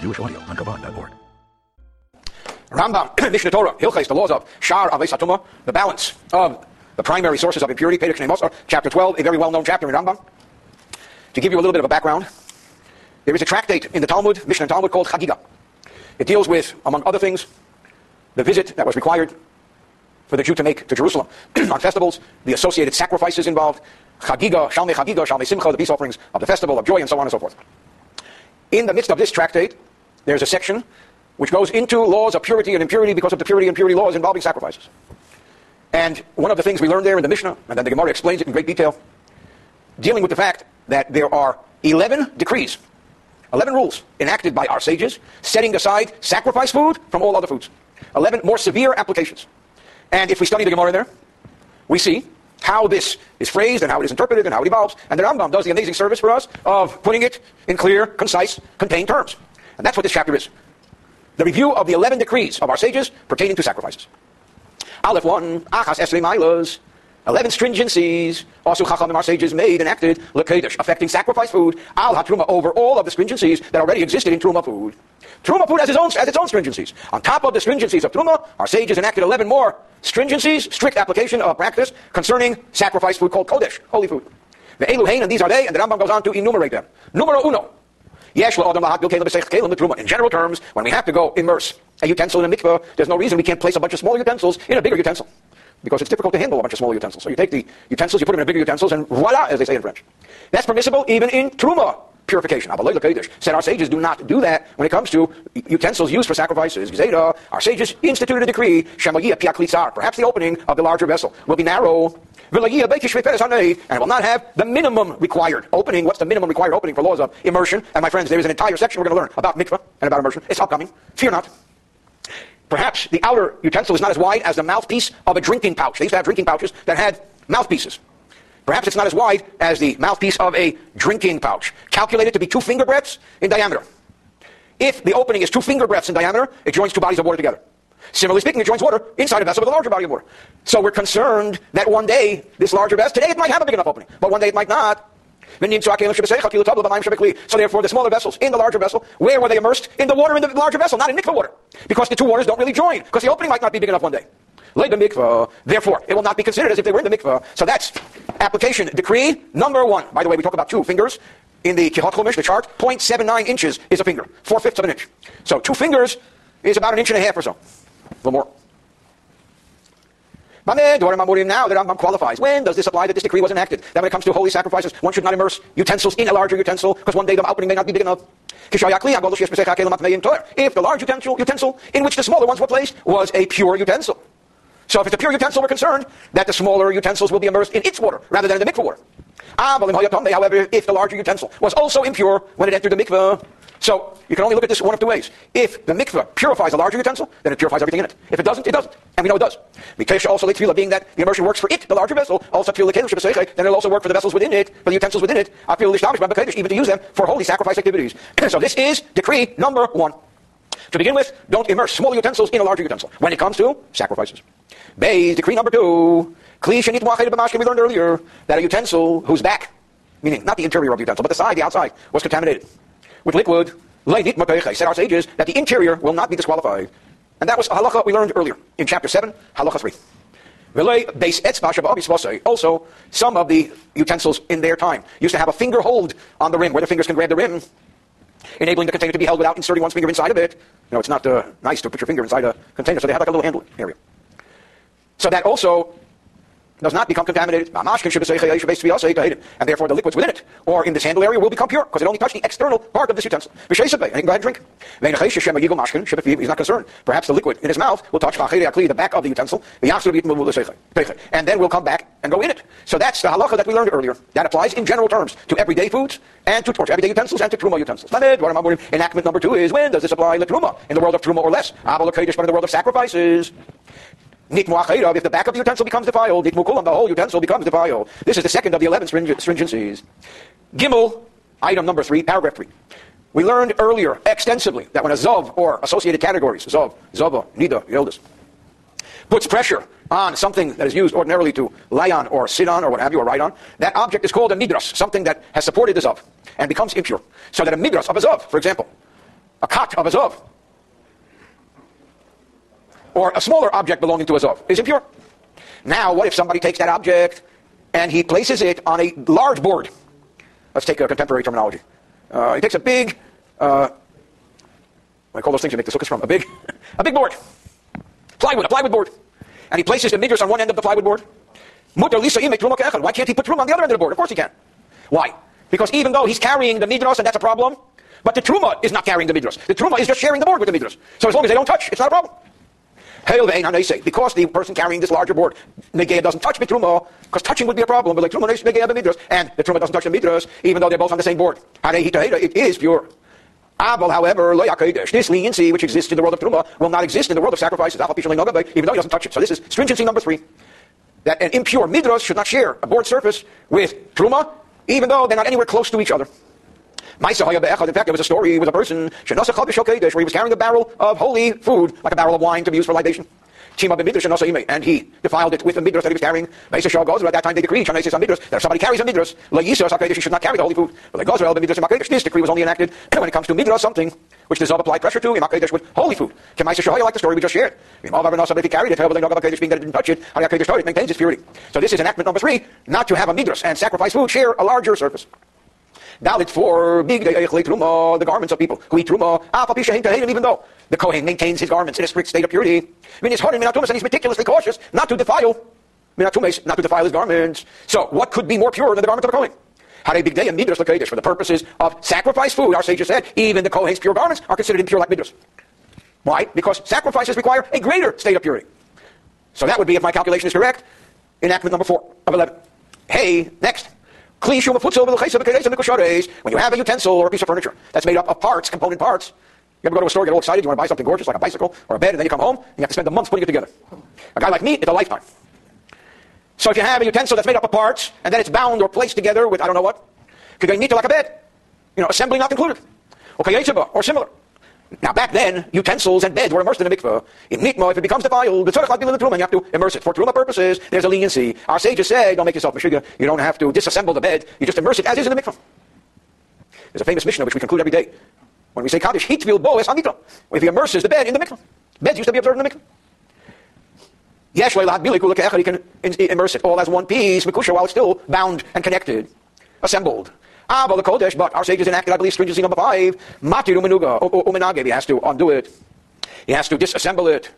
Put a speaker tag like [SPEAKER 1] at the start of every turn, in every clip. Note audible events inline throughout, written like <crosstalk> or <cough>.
[SPEAKER 1] Jewish audio on Chabad.org.
[SPEAKER 2] Rambam, Mishnah <clears throat> Torah, Hilchais, the laws of Shar Aves Hatuma, the balance of the primary sources of impurity, Pedek Shnei chapter 12, a very well-known chapter in Rambam. To give you a little bit of a background, there is a tractate in the Talmud, Mishnah Talmud, called Chagiga. It deals with, among other things, the visit that was required for the Jew to make to Jerusalem <clears throat> on festivals, the associated sacrifices involved, Chagiga, Shalmei Chagiga, Shalmei Simcha, the peace offerings of the festival of joy, and so on and so forth. In the midst of this tractate, there's a section which goes into laws of purity and impurity because of the purity and purity laws involving sacrifices. And one of the things we learn there in the Mishnah, and then the Gemara explains it in great detail, dealing with the fact that there are 11 decrees, 11 rules enacted by our sages, setting aside sacrifice food from all other foods. 11 more severe applications. And if we study the Gemara there, we see how this is phrased and how it is interpreted and how it evolves. And the Rambam does the amazing service for us of putting it in clear, concise, contained terms. And that's what this chapter is. The review of the 11 decrees of our sages pertaining to sacrifices. Aleph 1, Achas Esrei Milas, 11 stringencies, also Chachamim, our sages, made and acted, Lekedish, affecting sacrifice food, Al HaTruma, over all of the stringencies that already existed in Truma food. Truma food has its own, has its own stringencies. On top of the stringencies of Truma, our sages enacted 11 more stringencies, strict application of practice concerning sacrifice food called Kodesh, holy food. The Eluhain, and these are they, and the Rambam goes on to enumerate them. Numero uno. In general terms, when we have to go immerse a utensil in a mikveh, there's no reason we can't place a bunch of small utensils in a bigger utensil. Because it's difficult to handle a bunch of small utensils. So you take the utensils, you put them in a bigger utensils, and voila, as they say in French. That's permissible even in truma purification. Said our sages do not do that when it comes to utensils used for sacrifices. Uh, our sages instituted a decree, perhaps the opening of the larger vessel will be narrow. And it will not have the minimum required opening. What's the minimum required opening for laws of immersion? And my friends, there is an entire section we're going to learn about mikvah and about immersion. It's upcoming. Fear not. Perhaps the outer utensil is not as wide as the mouthpiece of a drinking pouch. They used to have drinking pouches that had mouthpieces. Perhaps it's not as wide as the mouthpiece of a drinking pouch, calculated to be two finger breadths in diameter. If the opening is two finger breadths in diameter, it joins two bodies of water together. Similarly speaking, it joins water inside a vessel with a larger body of water. So we're concerned that one day, this larger vessel, today it might have a big enough opening, but one day it might not. So therefore, the smaller vessels in the larger vessel, where were they immersed? In the water in the larger vessel, not in mikvah water. Because the two waters don't really join, because the opening might not be big enough one day. Therefore, it will not be considered as if they were in the mikvah. So that's application decree number one. By the way, we talk about two fingers. In the Kehot Chumash, the chart, 0.79 inches is a finger, four-fifths of an inch. So two fingers is about an inch and a half or so. Little more. Now the Rambam qualifies. When does this apply that this decree was enacted? That when it comes to holy sacrifices, one should not immerse utensils in a larger utensil, because one day the opening may not be big enough. If the large utensil, utensil in which the smaller ones were placed was a pure utensil. So if it's a pure utensil, we're concerned that the smaller utensils will be immersed in its water rather than in the mikveh water. Ah, however, if the larger utensil was also impure when it entered the mikveh, so you can only look at this one of two ways. If the mikveh purifies a larger utensil, then it purifies everything in it. If it doesn't, it doesn't. And we know it does. Mikveh also like tefillah, being that the immersion works for it, the larger vessel, also then it'll also work for the vessels within it, for the utensils within it, the the even to use them for holy sacrifice activities. <clears throat> so this is decree number one. To begin with, don't immerse small utensils in a larger utensil when it comes to sacrifices. Bay, decree number two. We learned earlier that a utensil whose back, meaning not the interior of the utensil, but the side, the outside, was contaminated with liquid, said our sages that the interior will not be disqualified. And that was a halacha we learned earlier in chapter 7, halacha 3. Also, some of the utensils in their time used to have a finger hold on the rim, where the fingers can grab the rim, enabling the container to be held without inserting one's finger inside of it. You know, it's not uh, nice to put your finger inside a container, so they have like a little handle area. So that also does not become contaminated. And therefore the liquids within it, or in this handle area, will become pure, because it only touched the external part of this utensil. And he can go ahead and drink. He's not concerned. Perhaps the liquid in his mouth will touch the back of the utensil, and then we'll come back and go in it. So that's the halacha that we learned earlier. That applies in general terms to everyday foods and to, everyday utensils and to truma utensils. Enactment number two is when does this apply to truma? In the world of truma or less. But in the world of sacrifices. If the back of the utensil becomes defiled, the whole utensil becomes defiled. This is the second of the eleven stringencies. Gimel, item number three, paragraph three. We learned earlier extensively that when a Zov or associated categories, Zov, Zova, Nida, Yoledes, puts pressure on something that is used ordinarily to lie on or sit on or what have you or write on, that object is called a midras, something that has supported the Zov and becomes impure. So that a midras of a Zov, for example, a cot of Azov, or a smaller object belonging to a Azov, is impure. Now, what if somebody takes that object and he places it on a large board? Let's take a contemporary terminology. Uh, he takes a big, uh, I call those things you make the sukkahs from, a big, <laughs> a big board, plywood, a plywood board, and he places the midras on one end of the plywood board. Why can't he put truma on the other end of the board? Of course he can. Why? Because even though he's carrying the midras and that's a problem, but the truma is not carrying the midras. The truma is just sharing the board with the midras. So as long as they don't touch, it's not a problem. Because the person carrying this larger board, negea doesn't touch truma, because touching would be a problem, but like truma negea b'midras, and the truma doesn't touch the midras, even though they're both on the same board. It is pure. Abel, however, this leniency which exists in the world of Truma will not exist in the world of sacrifices, even though he doesn't touch it. So this is stringency number three. That an impure midras should not share a board surface with Truma, even though they're not anywhere close to each other. In fact, there was a story with a person where he was carrying a barrel of holy food, like a barrel of wine to be used for libation. And he defiled it with the midras that he was carrying. At that time they decreed, that if somebody carries a midras, he should not carry the holy food. This decree was only enacted when it comes to midras, something which the Zov applied pressure to, with holy food. Like the story we just shared. If he carried it, being that it didn't touch it, it maintains its purity. So this is enactment number three, not to have a midras and sacrifice food share a larger surface. Dalit for big eh, eh, truma, the garments of people who eat truma, ah, even though the Kohen maintains his garments in a strict state of purity. And he's meticulously cautious not to defile, not to defile his garments. So, what could be more pure than the garment of a Kohen? Hare big day and midras lakadish for the purposes of sacrifice food. Our sages said even the Kohen's pure garments are considered impure like midras. Why? Because sacrifices require a greater state of purity. So that would be, if my calculation is correct, enactment number four of eleven. Hey, next. When you have a utensil or a piece of furniture that's made up of parts, component parts, you ever go to a store, get all excited, you want to buy something gorgeous like a bicycle or a bed, and then you come home and you have to spend a month putting it together. A guy like me, it's a lifetime. So if you have a utensil that's made up of parts, and then it's bound or placed together with I don't know what, like a bed. You know, assembly not included. Okay, or similar. Now back then, utensils and beds were immersed in a mikveh. In nitma, if it becomes defiled, the tzorach the truma, you have to immerse it. For truma purposes, there's a leniency. Our sages say, don't make yourself meshuga. You don't have to disassemble the bed. You just immerse it as is in the mikveh. There's a famous Mishnah which we conclude every day. When we say Kaddish, hitvil bo es hamikveh. If he immerses the bed in the mikveh. Beds used to be observed in the mikveh. Yesh he can immerse it all as one piece, mikusha, while it's still bound and connected, assembled. But the Kodesh, but our sages enacted, I believe, stringency number five. Matiru menuga, umenage, he has to undo it. He has to disassemble it.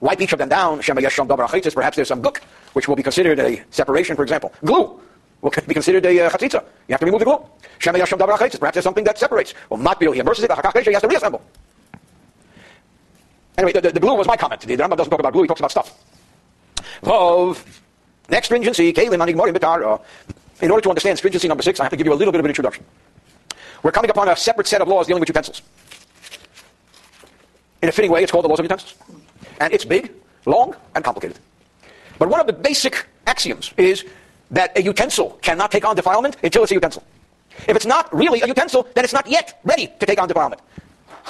[SPEAKER 2] Wipe each of them down. Perhaps there's some guk, which will be considered a separation, for example. Glue will be considered a uh, chatzitza. You have to remove the glue. Perhaps there's something that separates. Well, matbil, he immerses it, he has to reassemble. Anyway, the, the, the glue was my comment. The Rambam doesn't talk about glue, he talks about stuff. Vov. Next stringency, Kalim Anigmorim Betara. In order to understand stringency number six, I have to give you a little bit of an introduction. We're coming upon a separate set of laws dealing with utensils. In a fitting way, it's called the laws of utensils. And it's big, long, and complicated. But one of the basic axioms is that a utensil cannot take on defilement until it's a utensil. If it's not really a utensil, then it's not yet ready to take on defilement.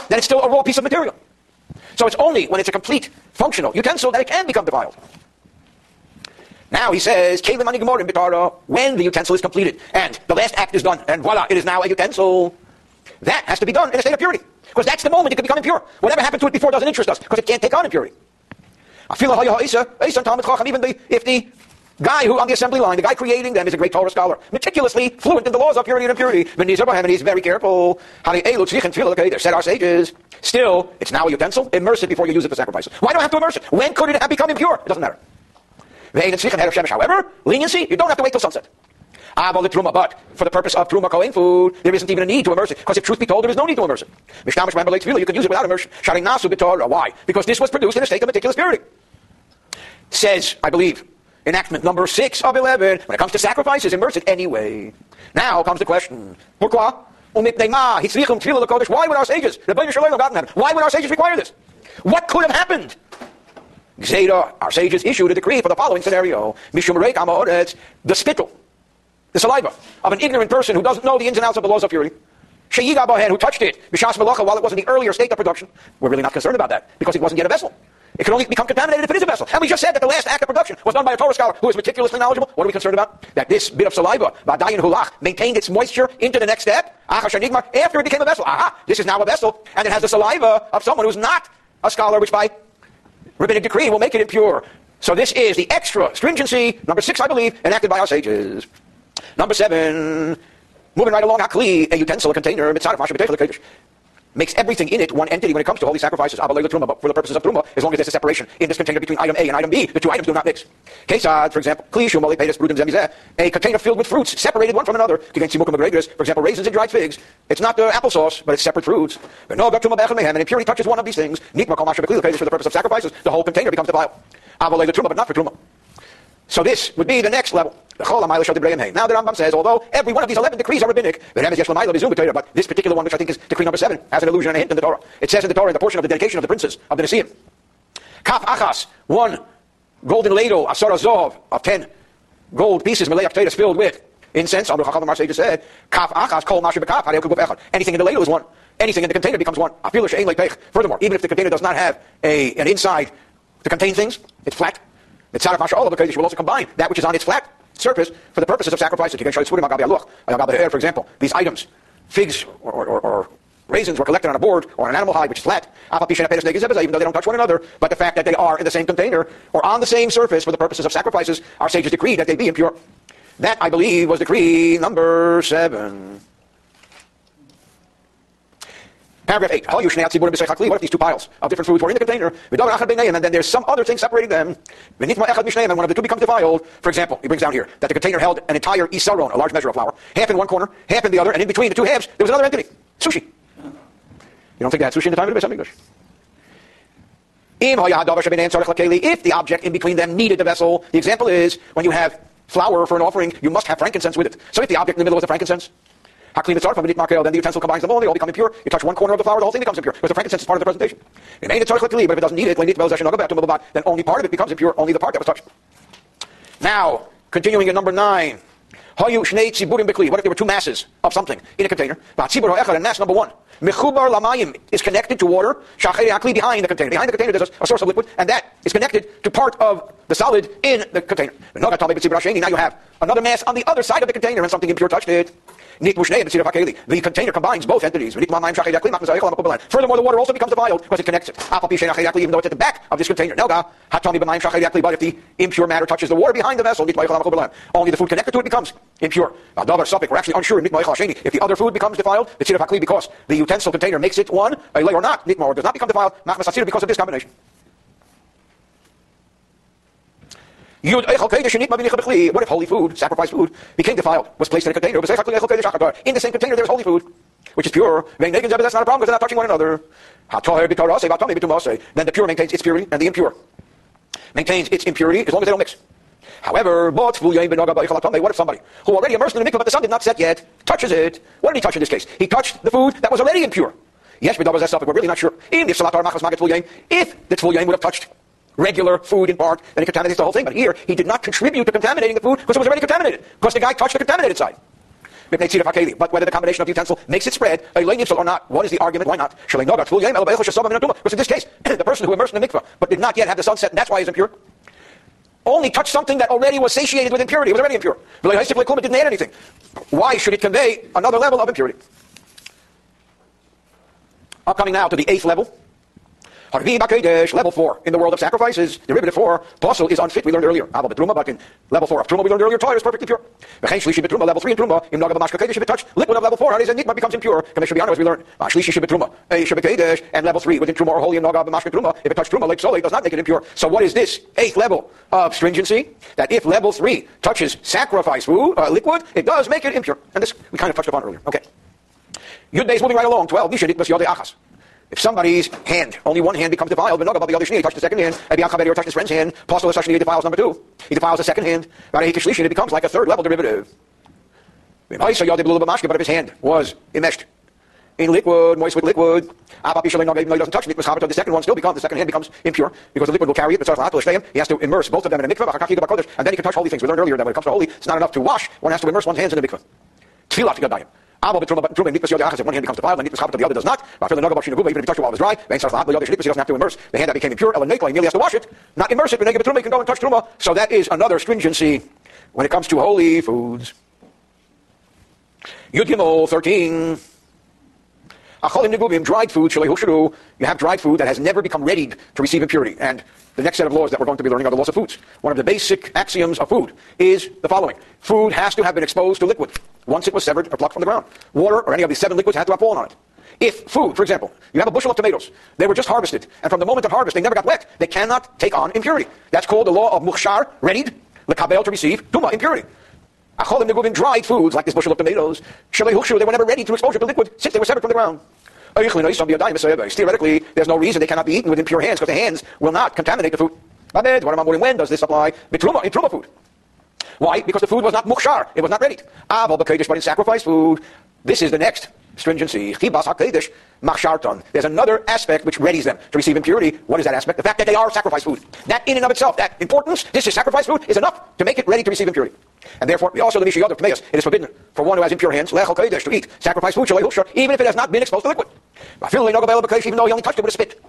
[SPEAKER 2] Then it's still a raw piece of material. So it's only when it's a complete functional utensil that it can become defiled. Now he says, when the utensil is completed and the last act is done, and voila, it is now a utensil. That has to be done in a state of purity. Because that's the moment it can become impure. Whatever happened to it before doesn't interest us, because it can't take on impurity. Even the, if the guy who on the assembly line, the guy creating them is a great Torah scholar, meticulously fluent in the laws of purity and impurity. And he's very careful. Said our sages. Still, it's now a utensil. Immerse it before you use it for sacrifice. Why do I have to immerse it? When could it have become impure? It doesn't matter. However, leniency, you don't have to wait till sunset. But for the purpose of truma kohen food, there isn't even a need to immerse it. Because if truth be told, there is no need to immerse it. You can use it without immersion. Why? Because this was produced in a state of meticulous purity. Says, I believe, enactment number six of 11, when it comes to sacrifices, immerse it anyway. Now comes the question. Pourquoi? Why would our sages, the why would our sages require this? What could have happened? Zeta, our sages issued a decree for the following scenario. The spittle, the saliva of an ignorant person who doesn't know the ins and outs of the laws of purity. Sheyiga who touched it, Bishas Malacha, while it was in the earlier state of production. We're really not concerned about that because it wasn't yet a vessel. It can only become contaminated if it is a vessel. And we just said that the last act of production was done by a Torah scholar who is meticulously knowledgeable. What are we concerned about? That this bit of saliva, Badayin Hulach, maintained its moisture into the next step, acha shnigmak after it became a vessel. Aha, this is now a vessel, and it has the saliva of someone who's not a scholar, which by rabbinic decree will make it impure. So this is the extra stringency, number six, I believe, enacted by our sages. Number seven, moving right along, hakli, a utensil, a container, mitzaref, makes everything in it one entity when it comes to holy sacrifices, but for the purposes of truma, as long as there's a separation in this container between item A and item B, the two items do not mix. Kesad, for example, a container filled with fruits, separated one from another, for example, raisins and dried figs. It's not the applesauce, but it's separate fruits. But no, and impurity touches one of these things. For the purpose of sacrifices, the whole container becomes defiled. Abalayla truma, but not for truma. So this would be the next level. Now the Rambam says, although every one of these 11 decrees are rabbinic, but this particular one, which I think is decree number 7, has an allusion and a hint in the Torah. It says in the Torah, in the portion of the dedication of the princes of the Nisim, Kaf Achas, one golden ladle, Asara Zov, of 10 gold pieces, Malay potatoes filled with incense. Abu Chacham Marseille just said, Kaf Achas, Kol Masha Bekaf, Anything in the ladle is one. Anything in the container becomes one. Furthermore, even if the container does not have a, an inside to contain things, it's flat. It's Saraf Masha because will also combine that which is on its flat surface for the purposes of sacrifices. You can show it for example, these items, figs or, or, or, raisins were collected on a board or on an animal hide which is flat, even though they don't touch one another, but the fact that they are in the same container or on the same surface for the purposes of sacrifices, our sages decreed that they be impure. That, I believe, was decree number seven. Paragraph 8. What if these two piles of different foods were in the container? And then there's some other thing separating them. And one of the two becomes defiled. For example, he brings down here that the container held an entire isaron, a large measure of flour, half in one corner, half in the other, and in between the two halves, there was another entity. Sushi. You don't think that sushi in the time of the Beis Hamikdash? If the object in between them needed the vessel, the example is when you have flour for an offering, you must have frankincense with it. So if the object in the middle was the frankincense, Hakli the from then the utensil combines them all, they all become impure. You touch one corner of the flower, the whole thing becomes impure. Because the frankincense is part of the presentation. It ain't a but if it doesn't need it, then only part of it becomes impure, only the part that was touched. Now, continuing at number nine. What if there were two masses of something in a container? And mass number one. Mechubar lamayim is connected to water. behind the container. Behind the container there's a, source of liquid, and that is connected to part of the solid in the container. Now you have another mass on the other side of the container, and something impure touched it. The container combines both entities. Furthermore, the water also becomes defiled because it connects it. Even though it's at the back of this container. But if the impure matter touches the water behind the vessel, only the food connected to it becomes impure. We're actually unsure if the other food becomes defiled, because the utensil container makes it one, a lay or not, or does not become defiled, because of this combination. What if holy food, sacrificed food, became defiled, was placed in a container? In the same container there's holy food, which is pure. That's not a problem because they're not touching one another. Then the pure maintains its purity, and the impure maintains its impurity as long as they don't mix. However, what if somebody who already immersed in the mikvah but the sun did not set yet touches it? What did he touch in this case? He touched the food that was already impure. Yes, we're really not sure. If the Tful would have touched regular food in part, then it contaminates the whole thing. But here, he did not contribute to contaminating the food because it was already contaminated, because the guy touched the contaminated side. But whether the combination of the utensil makes it spread, or not, what is the argument? Why not? Because in this case, <clears throat> the person who immersed in the mikvah, but did not yet have the sunset, and that's why he's impure, only touched something that already was satiated with impurity. It was already impure. It didn't add anything. Why should it convey another level of impurity? Upcoming now to the eighth level. Level 4 in the world of sacrifices. Derivative 4, Posel is unfit, we learned earlier. Abel Betruma, but in level 4 of Truma, we learned earlier, Torah is perfectly pure. Shlishi Betruma, level 3 in Truma, Im Nagab Mashka Kedesh, if it liquid of level 4, Hadis and Nikma becomes impure. Kameshabiano, as we learned. Shlishi Betruma, Shabbat and level 3 within Truma or Holy Im Nagab Mashka Truma, if it touched Truma, like Sole, does not make it impure. So what is this eighth level of stringency? That if level 3 touches sacrifice food, uh, liquid, it does make it impure. And this we kind of touched upon earlier. Okay. Yud is moving right along. 12. Nishadit Bas Yode Achas. If somebody's hand, only one hand becomes defiled, but the other shni, he touched the second hand, Abi Achabedi or touched his friend's hand, Apostle Shashni defiles number two. He defiles the second hand, and it becomes like a third level derivative. But if his hand was enmeshed in liquid, moist with liquid, even though he doesn't touch it, the second one still becomes, the second hand becomes impure, because the liquid will carry it, he has to immerse both of them in a mikvah, and then he can touch holy things. We learned earlier that when it comes to holy, it's not enough to wash, one has to immerse one's hands in the mikvah. Tfilah Abo betruma, truma nikvas yod One hand becomes defiled, and nikvas chapat the other does not. But the even if he touched it while it was dry, vein sarf the other he doesn't have to immerse. The hand that became impure, elan nekla, he merely has to wash it, not immerse it. But truma, he can go and touch truma. So that is another stringency when it comes to holy foods. Yud Gimel 13. Acholim negubim, dried food, you have dried food that has never become readied to receive impurity. And the next set of laws that we're going to be learning are the laws of foods. One of the basic axioms of food is the following. Food has to have been exposed to liquid once it was severed or plucked from the ground. Water or any of these seven liquids had to have fallen on it. If food, for example, you have a bushel of tomatoes, they were just harvested, and from the moment of harvest they never got wet, they cannot take on impurity. That's called the law of muhshar, readied, lekabel, to receive tuma, impurity. I call Acholim negubim, dried foods, like this bushel of tomatoes, shalei they were never ready to exposure to liquid since they were severed from the ground. Theoretically, there's no reason they cannot be eaten with impure hands because the hands will not contaminate the food. When does this apply? In truma food. Why? Because the food was not mukshar. It was not ready. But in sacrifice food, this is the next stringency. Chibas hakedesh machsharton. There's another aspect which readies them to receive impurity. What is that aspect? The fact that they are sacrifice food. That in and of itself, that importance, this is sacrifice food, is enough to make it ready to receive impurity. And therefore, also the Misha Yod it is forbidden for one who has impure hands, lechal kodesh, to eat sacrifice food, even if it has not been exposed to liquid. Even though he only touched it with a spit.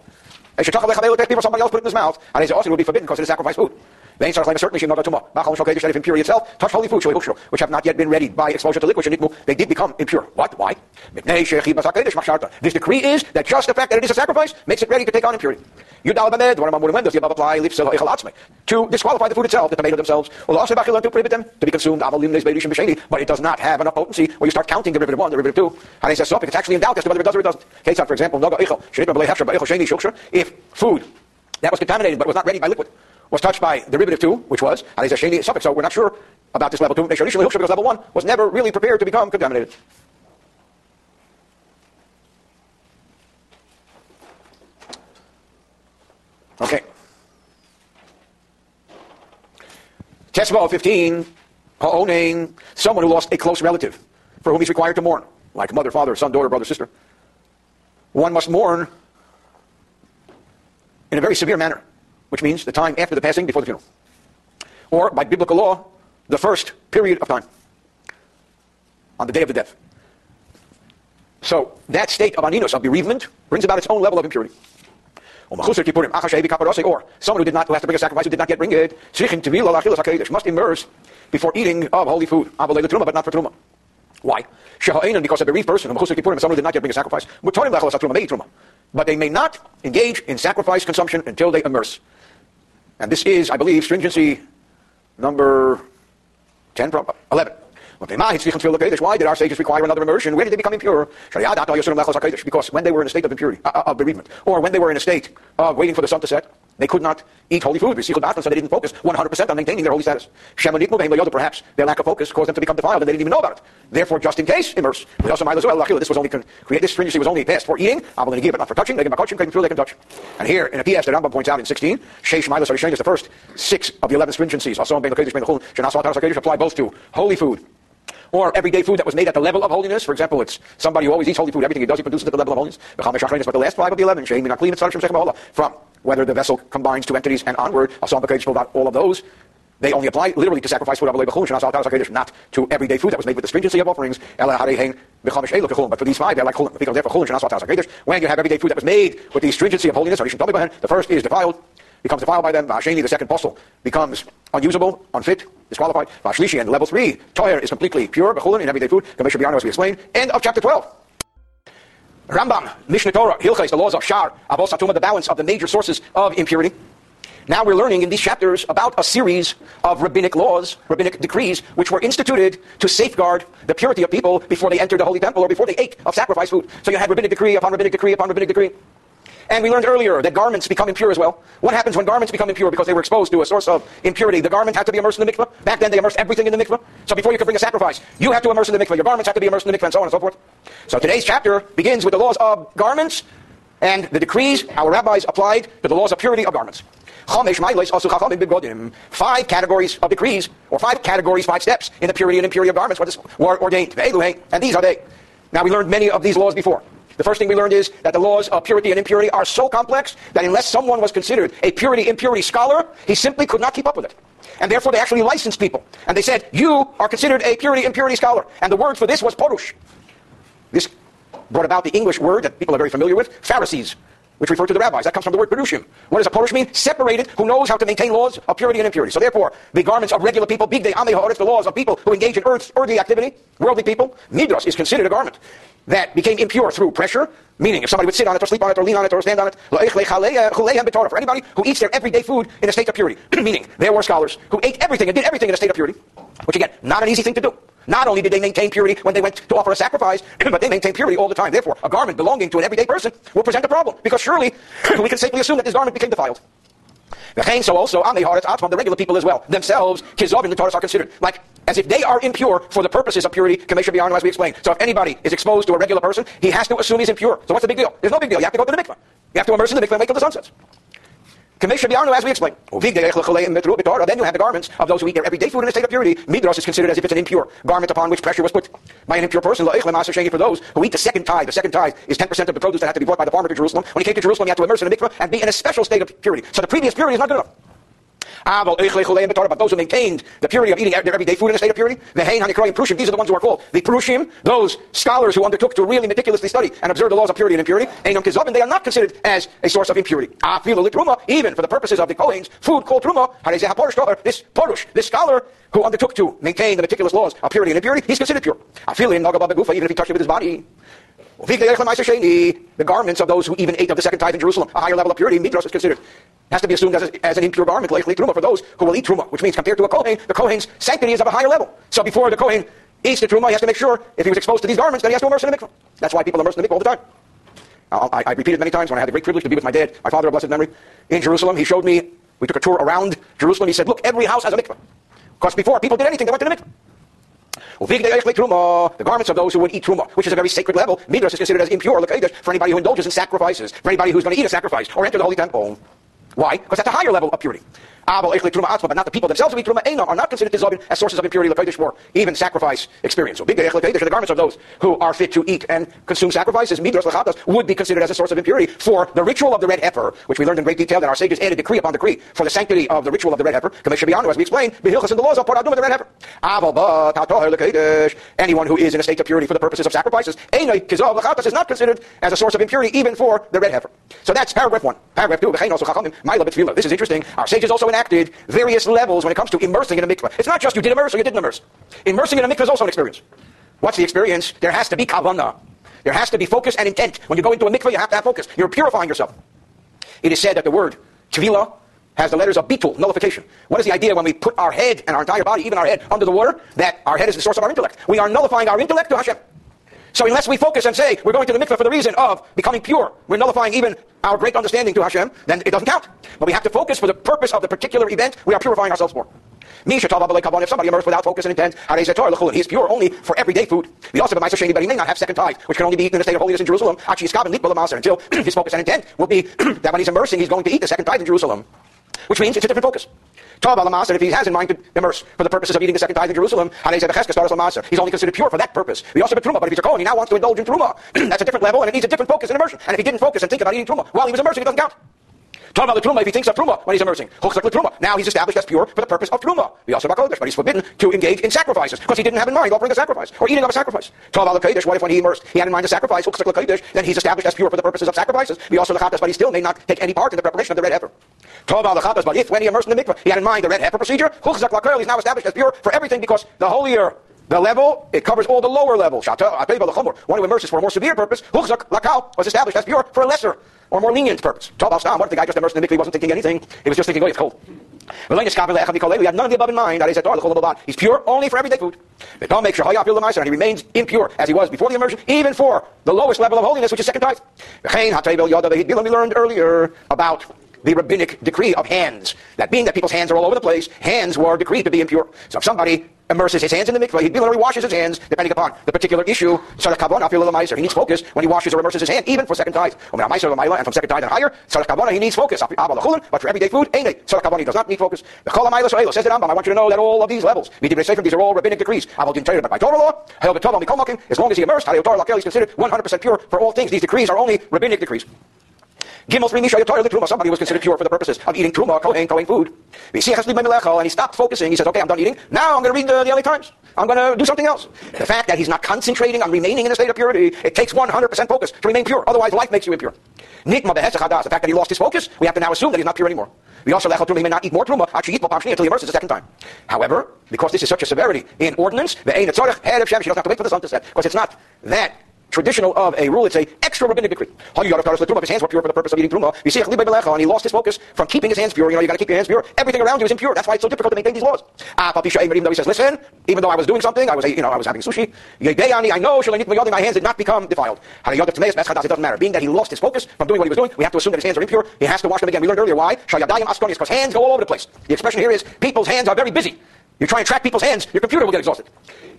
[SPEAKER 2] People somebody else put it in his mouth, and oh, it also it will be forbidden because it is sacrifice food. Vein starts like certainly not tumah. Machal shokedesh that if impurity itself touch holy food which have not yet been readied by exposure to liquid they did become impure. What? Why? This decree is that just the fact that it is a sacrifice makes it ready to take on impurity. To disqualify the food itself, the tomato themselves, to prohibit them to be consumed. But it does not have enough potency where you start counting the derivative one, derivative two. And he says, so it's actually in doubt as to whether it does or it doesn't. For example, if food that was contaminated but was not ready by liquid was touched by derivative 2, which was Sheni suffix. So we're not sure about this level 2. Because level 1 was never really prepared to become contaminated. Okay. Tesla 15, Ha'onain, someone who lost a close relative for whom he's required to mourn, like mother, father, son, daughter, brother, sister. One must mourn in a very severe manner which means the time after the passing before the funeral. Or, by biblical law, the first period of time, on the day of the death. So, that state of aninus, of bereavement, brings about its own level of impurity. Or someone who did not, who has to bring a sacrifice, who did not yet bring it, must immerse before eating of holy food, but not for truma. Why? Because a bereaved person, someone who did not yet bring a sacrifice, may truma. but they may not engage in sacrifice consumption until they immerse. And this is, I believe, stringency number 10, 11. Why did our sages require another immersion? Where did they become impure? Because when they were in a state of impurity, uh, uh, of bereavement, or when they were in a state of waiting for the sun to set, they could not eat holy food. So they didn't focus 100% on maintaining their holy status. Perhaps their lack of focus caused them to become defiled and they didn't even know about it. Therefore, just in case, immerse. This was only create this stringency was only passed for eating, I'm going to give it but not for touching. They can they can touch. And here in a PS that Rambam points out in 16, Sheish Milas is the first six of the 11 stringencies. Also, apply both to holy food or everyday food that was made at the level of holiness. For example, it's somebody who always eats holy food. Everything he does, he produces at the level of holiness. But the last five of the eleven, from whether the vessel combines two entities and onward, all of those, they only apply literally to sacrifice food, not to everyday food that was made with the stringency of offerings. But for these five, they're like when you have everyday food that was made with the stringency of holiness, the first is defiled, becomes defiled by them. Vasheni, the second apostle, becomes unusable, unfit, disqualified. Vashlishi, and level three, Toyer is completely pure, bechulin, in everyday food. Commissioner Biano, as we explained. End of chapter 12. Rambam, Mishneh Torah, Hilchais, the laws of Shar, Atuma, the balance of the major sources of impurity. Now we're learning in these chapters about a series of rabbinic laws, rabbinic decrees, which were instituted to safeguard the purity of people before they entered the holy temple or before they ate of sacrifice food. So you had rabbinic decree upon rabbinic decree upon rabbinic decree. And we learned earlier that garments become impure as well. What happens when garments become impure because they were exposed to a source of impurity? The garment had to be immersed in the mikveh. Back then they immersed everything in the mikveh. So before you could bring a sacrifice, you have to immerse in the mikveh. Your garments have to be immersed in the mikveh and so on and so forth. So today's chapter begins with the laws of garments and the decrees our rabbis applied to the laws of purity of garments. Five categories of decrees, or five categories, five steps in the purity and impurity of garments were ordained. And these are they. Now we learned many of these laws before. The first thing we learned is that the laws of purity and impurity are so complex that unless someone was considered a purity impurity scholar, he simply could not keep up with it. And therefore they actually licensed people. And they said, you are considered a purity impurity scholar. And the word for this was porush. This brought about the English word that people are very familiar with, Pharisees. which refer to the rabbis. That comes from the word perushim. What does a porush mean? Separated, who knows how to maintain laws of purity and impurity. So therefore, the garments of regular people, big day ame the laws of people who engage in earth, earthly activity, worldly people, midras is considered a garment that became impure through pressure, meaning if somebody would sit on it or sleep on it or lean on it or stand on it, eh, for anybody who eats their everyday food in a state of purity, <clears throat> meaning there were scholars who ate everything and did everything in a state of purity, which again, not an easy thing to do. Not only did they maintain purity when they went to offer a sacrifice, <clears throat> but they maintained purity all the time. Therefore, a garment belonging to an everyday person will present a problem, because surely <clears throat> we can safely assume that this garment became defiled. So also, on the regular people as well, themselves, kizov in the Torah are considered like as if they are impure for the purposes of purity, as we explained. So if anybody is exposed to a regular person, he has to assume he's impure. So what's the big deal? There's no big deal. You have to go to the mikveh. You have to immerse in the mikveh and wait the sun sets. As we explained. Then you have the garments of those who eat their everyday food in a state of purity. Midras is considered as if it's an impure garment upon which pressure was put by an impure person. For those who eat the second tithe, the second tithe is 10% of the produce that had to be brought by the farmer to Jerusalem. When he came to Jerusalem, he had to immerse in the mikveh and be in a special state of purity. So the previous purity is not good enough. But those who maintained the purity of eating their everyday food in a state of purity, the Hain, Hanikroim, Prushim, these are the ones who are called the Prushim, those scholars who undertook to really meticulously study and observe the laws of purity and impurity, Kizovin, they are not considered as a source of impurity. Even for the purposes of the Kohen's, food called Truma, this Porush, this scholar who undertook to maintain the meticulous laws of purity and impurity, he's considered pure. Even if he touched it with his body. The garments of those who even ate of the second tithe in Jerusalem, a higher level of purity, Midras is considered has to be assumed as, a, as an impure garment, truma, for those who will eat truma, which means compared to a kohen, the kohen's sanctity is of a higher level. So before the kohen eats the truma, he has to make sure, if he was exposed to these garments, then he has to immerse in the mikvah. That's why people immerse in the mikvah all the time. I, I repeated many times when I had the great privilege to be with my dad, my father of blessed memory, in Jerusalem. He showed me, we took a tour around Jerusalem. He said, look, every house has a mikvah. Because before people did anything, they went to the mikvah. The garments of those who would eat truma, which is a very sacred level, midras is considered as impure for anybody who indulges in sacrifices, for anybody who's going to eat a sacrifice or enter the holy temple. Why? Because that's a higher level of purity. But not the people themselves who eat truma are not considered tizobin as sources of impurity, for even sacrifice experience. So big the garments of those who are fit to eat and consume sacrifices, midras lechatas, would be considered as a source of impurity for the ritual of the red heifer, which we learned in great detail that our sages added decree upon decree for the sanctity of the ritual of the red heifer. As we explained, behilchas in the laws of Paradum the red heifer. Anyone who is in a state of purity for the purposes of sacrifices, is not considered as a source of impurity even for the red heifer. So that's paragraph one. Paragraph two. This is interesting. Our sages also enacted various levels when it comes to immersing in a mikveh. It's not just you did immerse or you didn't immerse. Immersing in a mikveh is also an experience. What's the experience? There has to be kavanah. There has to be focus and intent. When you go into a mikveh, you have to have focus. You're purifying yourself. It is said that the word tvila has the letters of bitul, nullification. What is the idea when we put our head and our entire body, even our head, under the water? That our head is the source of our intellect. We are nullifying our intellect to Hashem. So unless we focus and say we're going to the mikveh for the reason of becoming pure, we're nullifying even our great understanding to Hashem, then it doesn't count. But we have to focus for the purpose of the particular event we are purifying ourselves for. If somebody immersed without focus and intent, he is pure only for everyday food. We also have but he may not have second tithe, which can only be eaten in a state of holiness in Jerusalem. Until <clears throat> his focus and intent will be <clears throat> that when he's immersing, he's going to eat the second tithe in Jerusalem. Which means it's a different focus. And if he has in mind to immerse for the purposes of eating the second tithe in Jerusalem, he's only considered pure for that purpose. We also have truma, but if he's a Kohen, he now wants to indulge in truma. <clears throat> That's a different level, and it needs a different focus and immersion. And if he didn't focus and think about eating truma while he was immersing, it doesn't count. Talk about truma if he thinks of truma when he's immersing. truma. Now he's established as pure for the purpose of truma. We also about kodesh, but he's forbidden to engage in sacrifices because he didn't have in mind offering a sacrifice or eating of a sacrifice. Talk about the kodesh. What if when he immersed he had in mind a sacrifice? Then he's established as pure for the purposes of sacrifices. We also lechatas, but he still may not take any part in the preparation of the red heifer. But if when he immersed in the mikveh he had in mind the red heifer procedure, he's now established as pure for everything because the holier the level, it covers all the lower levels. One who immerses for a more severe purpose, Hukzak Lakao was established as pure for a lesser or more lenient purpose. What if the guy just immersed in the mikveh, he wasn't thinking anything, he was just thinking, oh, it's cold. We have none of the above in mind. He's pure only for everyday food. Don't sure and he remains impure as he was before the immersion, even for the lowest level of holiness, which is second tithe. We learned earlier about the rabbinic decree of hands. That being that people's hands are all over the place, hands were decreed to be impure. So if somebody immerses his hands in the mikveh, he literally washes his hands, depending upon the particular issue. He needs focus when he washes or immerses his hand, even for second tithe. And from second tithe and higher, he needs focus. But for everyday food, he does not need focus. The says the Rambam, I want you to know that all of these levels, these are all rabbinic decrees. I will tell you about By Torah law, as long as he immersed, he's considered 100% pure for all things. These decrees are only rabbinic decrees. Gimel 3 Misha Yatar Truma. Somebody was considered pure for the purposes of eating Truma, Kohen, Kohen food. And he stopped focusing. He says, okay, I'm done eating. Now I'm going to read the, the LA Times. I'm going to do something else. The fact that he's not concentrating on remaining in a state of purity, it takes 100% focus to remain pure. Otherwise, life makes you impure. The fact that he lost his focus, we have to now assume that he's not pure anymore. We also let he may not eat more truma, actually eat until he immerses a second time. However, because this is such a severity in ordinance, the head of shemesh she doesn't have to wait for the sun to set, because it's not that traditional of a rule. It's a extra rabbinic decree. His hands were pure for the purpose of eating truma. You see, and he lost his focus from keeping his hands pure. You know, you got to keep your hands pure. Everything around you is impure. That's why it's so difficult to maintain these laws. Ah, even though he says, listen, even though I was doing something, I was, you know, I was having sushi. I know, my hands did not become defiled. It doesn't matter. Being that he lost his focus from doing what he was doing, we have to assume that his hands are impure. He has to wash them again. We learned earlier why. Because hands go all over the place. The expression here is people's hands are very busy. You try and track people's hands, your computer will get exhausted.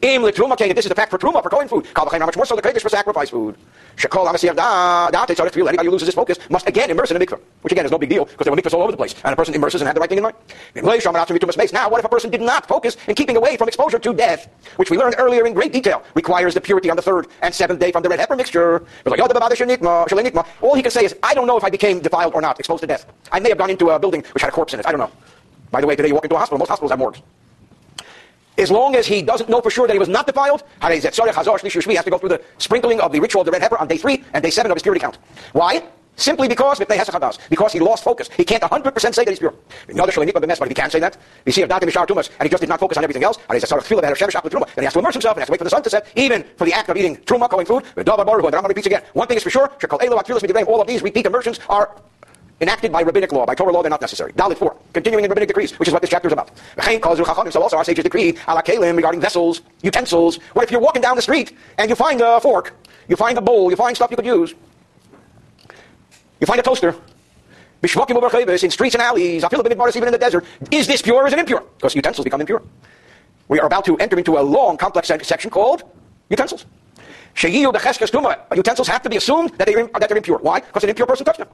[SPEAKER 2] Im truma if this is the fact for truma, for kohen food. How much more so the kodesh for sacrifice food. Shekol amasiyah da da takes feel anybody who loses his focus must again immerse in a mikveh, which again is no big deal because there were mikvahs all over the place, and a person immerses and had the right thing in mind. Now, what if a person did not focus in keeping away from exposure to death, which we learned earlier in great detail, requires the purity on the third and seventh day from the red heifer mixture? All he can say is, I don't know if I became defiled or not, exposed to death. I may have gone into a building which had a corpse in it. I don't know. By the way, today you walk into a hospital. Most hospitals have morgues. As long as he doesn't know for sure that he was not defiled, he has to go through the sprinkling of the ritual of the red heifer on day three and day seven of his purity count. Why? Simply because because he lost focus. He can't 100% say that he's pure. But he can't say that. You see, if not tumas, and he just did not focus on everything else, and he's a sort of then he has to immerse himself and has to wait for the sun to set, even for the act of eating truma, going food. The Rambam repeats again. One thing is for sure, all of these repeat immersions are enacted by rabbinic law. By Torah law, they're not necessary. Dalit 4, continuing in rabbinic decrees, which is what this chapter is about. So also our sages decree, ala kalim, regarding vessels, utensils. What if you're walking down the street and you find a fork, you find a bowl, you find stuff you could use, you find a toaster, in streets and alleys, even in the desert. Is this pure or is it impure? Because utensils become impure. We are about to enter into a long, complex section called utensils. Utensils have to be assumed that, they are, that they're impure. Why? Because an impure person touched them.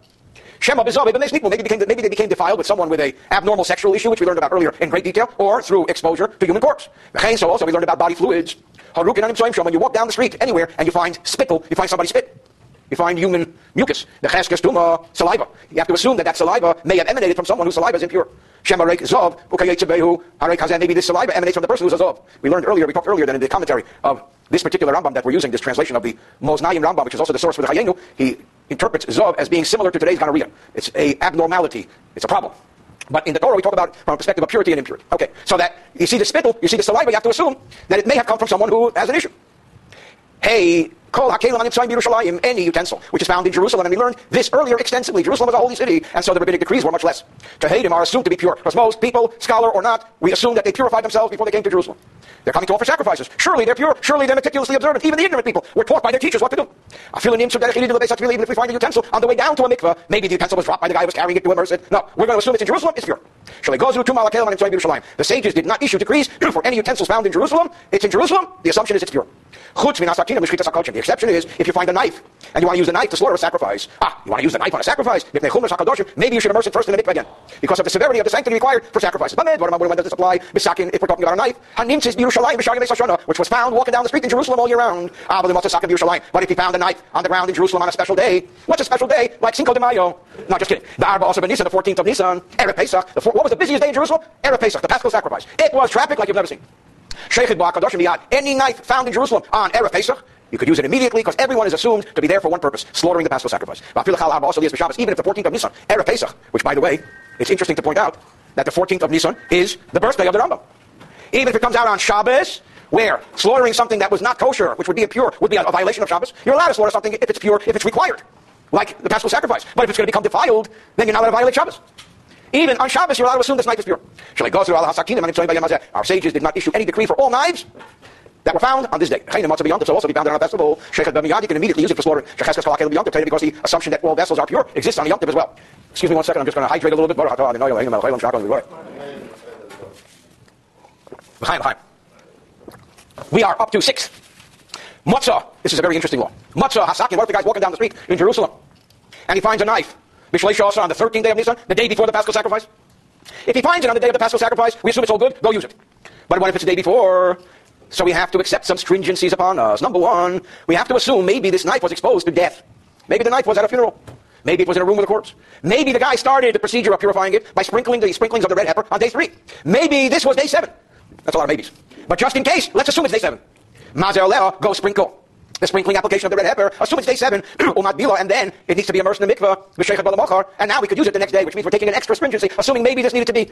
[SPEAKER 2] Shema maybe, became, maybe they became defiled with someone with a abnormal sexual issue, which we learned about earlier in great detail, or through exposure to human corpse. So also we learned about body fluids. When you walk down the street anywhere and you find spittle, you find somebody spit. You find human mucus, the cheskes tuma, saliva. You have to assume that that saliva may have emanated from someone whose saliva is impure. Shemarek zov, maybe this saliva emanates from the person who's a zov. We learned earlier, we talked earlier that in the commentary of this particular Rambam that we're using, this translation of the Moznayim Rambam, which is also the source for the Chayenu, he interprets Zov as being similar to today's gonorrhea. It's a abnormality. It's a problem. But in the Torah, we talk about from a perspective of purity and impurity. Okay, so that you see the spittle, you see the saliva, you have to assume that it may have come from someone who has an issue. Yerushalayim, any utensil, which is found in Jerusalem, and we learned this earlier extensively. Jerusalem is a holy city, and so the rabbinic decrees were much less. Him are assumed to be pure, because most people, scholar or not, we assume that they purified themselves before they came to Jerusalem. They're coming to offer sacrifices. Surely they're pure. Surely they're meticulously observant. Even the ignorant people were taught by their teachers what to do. A even if we find a utensil on the way down to a mikveh, maybe the utensil was dropped by the guy who was carrying it to immerse it. No, we're going to assume it's in Jerusalem. It's pure. The sages did not issue decrees for any utensils found in Jerusalem. It's in Jerusalem. The assumption is it's pure. The exception is if you find a knife and you want to use the knife to slaughter a sacrifice. Ah, you want to use the knife on a sacrifice? Maybe you should immerse it first in the mikveh again because of the severity of the sanctity required for sacrifices. When does this apply? If we're talking about a knife, which was found walking down the street in Jerusalem all year round. Ah, but if he found a knife on the ground in Jerusalem on a special day, what's a special day? Like Cinco de Mayo. No, just kidding. The Arba the 14th of Nisan, Erev Pesach. What was the busiest day in Jerusalem? Erev Pesach, the Paschal sacrifice. It was traffic like you've never seen. Any knife found in Jerusalem on Erev Pesach, you could use it immediately because everyone is assumed to be there for one purpose, slaughtering the Paschal sacrifice. Even if the 14th of Nisan, Erev Pesach, which by the way, it's interesting to point out that the 14th of Nisan is the birthday of the Rambam. Even if it comes out on Shabbos, where slaughtering something that was not kosher, which would be impure, would be a, violation of Shabbos, you're allowed to slaughter something if it's pure, if it's required, like the Paschal sacrifice. But if it's going to become defiled, then you're not allowed to violate Shabbos. Even on Shabbos, you're allowed to assume this knife is pure. Our sages did not issue any decree for all knives that were found on this day. So also be found on a festival. You can immediately use it for slaughtering. Because the assumption that all vessels are pure exists on the Yom as well. Excuse me one second, I'm just going to hydrate a little bit. We are up to six. Matzah. This is a very interesting law. Matzah, Hasakin. What if the guy's walking down the street in Jerusalem and he finds a knife? Mishlei on the 13th day of Nisan, the day before the Paschal sacrifice. If he finds it on the day of the Paschal sacrifice, we assume it's all good, go use it. But what if it's the day before? So we have to accept some stringencies upon us. Number one, we have to assume maybe this knife was exposed to death. Maybe the knife was at a funeral. Maybe it was in a room with a corpse. Maybe the guy started the procedure of purifying it by sprinkling the sprinklings of the red heifer on day three. Maybe this was day seven. That's a lot of maybes. But just in case, let's assume it's day seven. Mazel go sprinkle. The sprinkling application of the red heifer, assume it's day seven, <clears throat> umat bila, and then it needs to be immersed in the mikveh, and now we could use it the next day, which means we're taking an extra stringency, assuming maybe this needed to be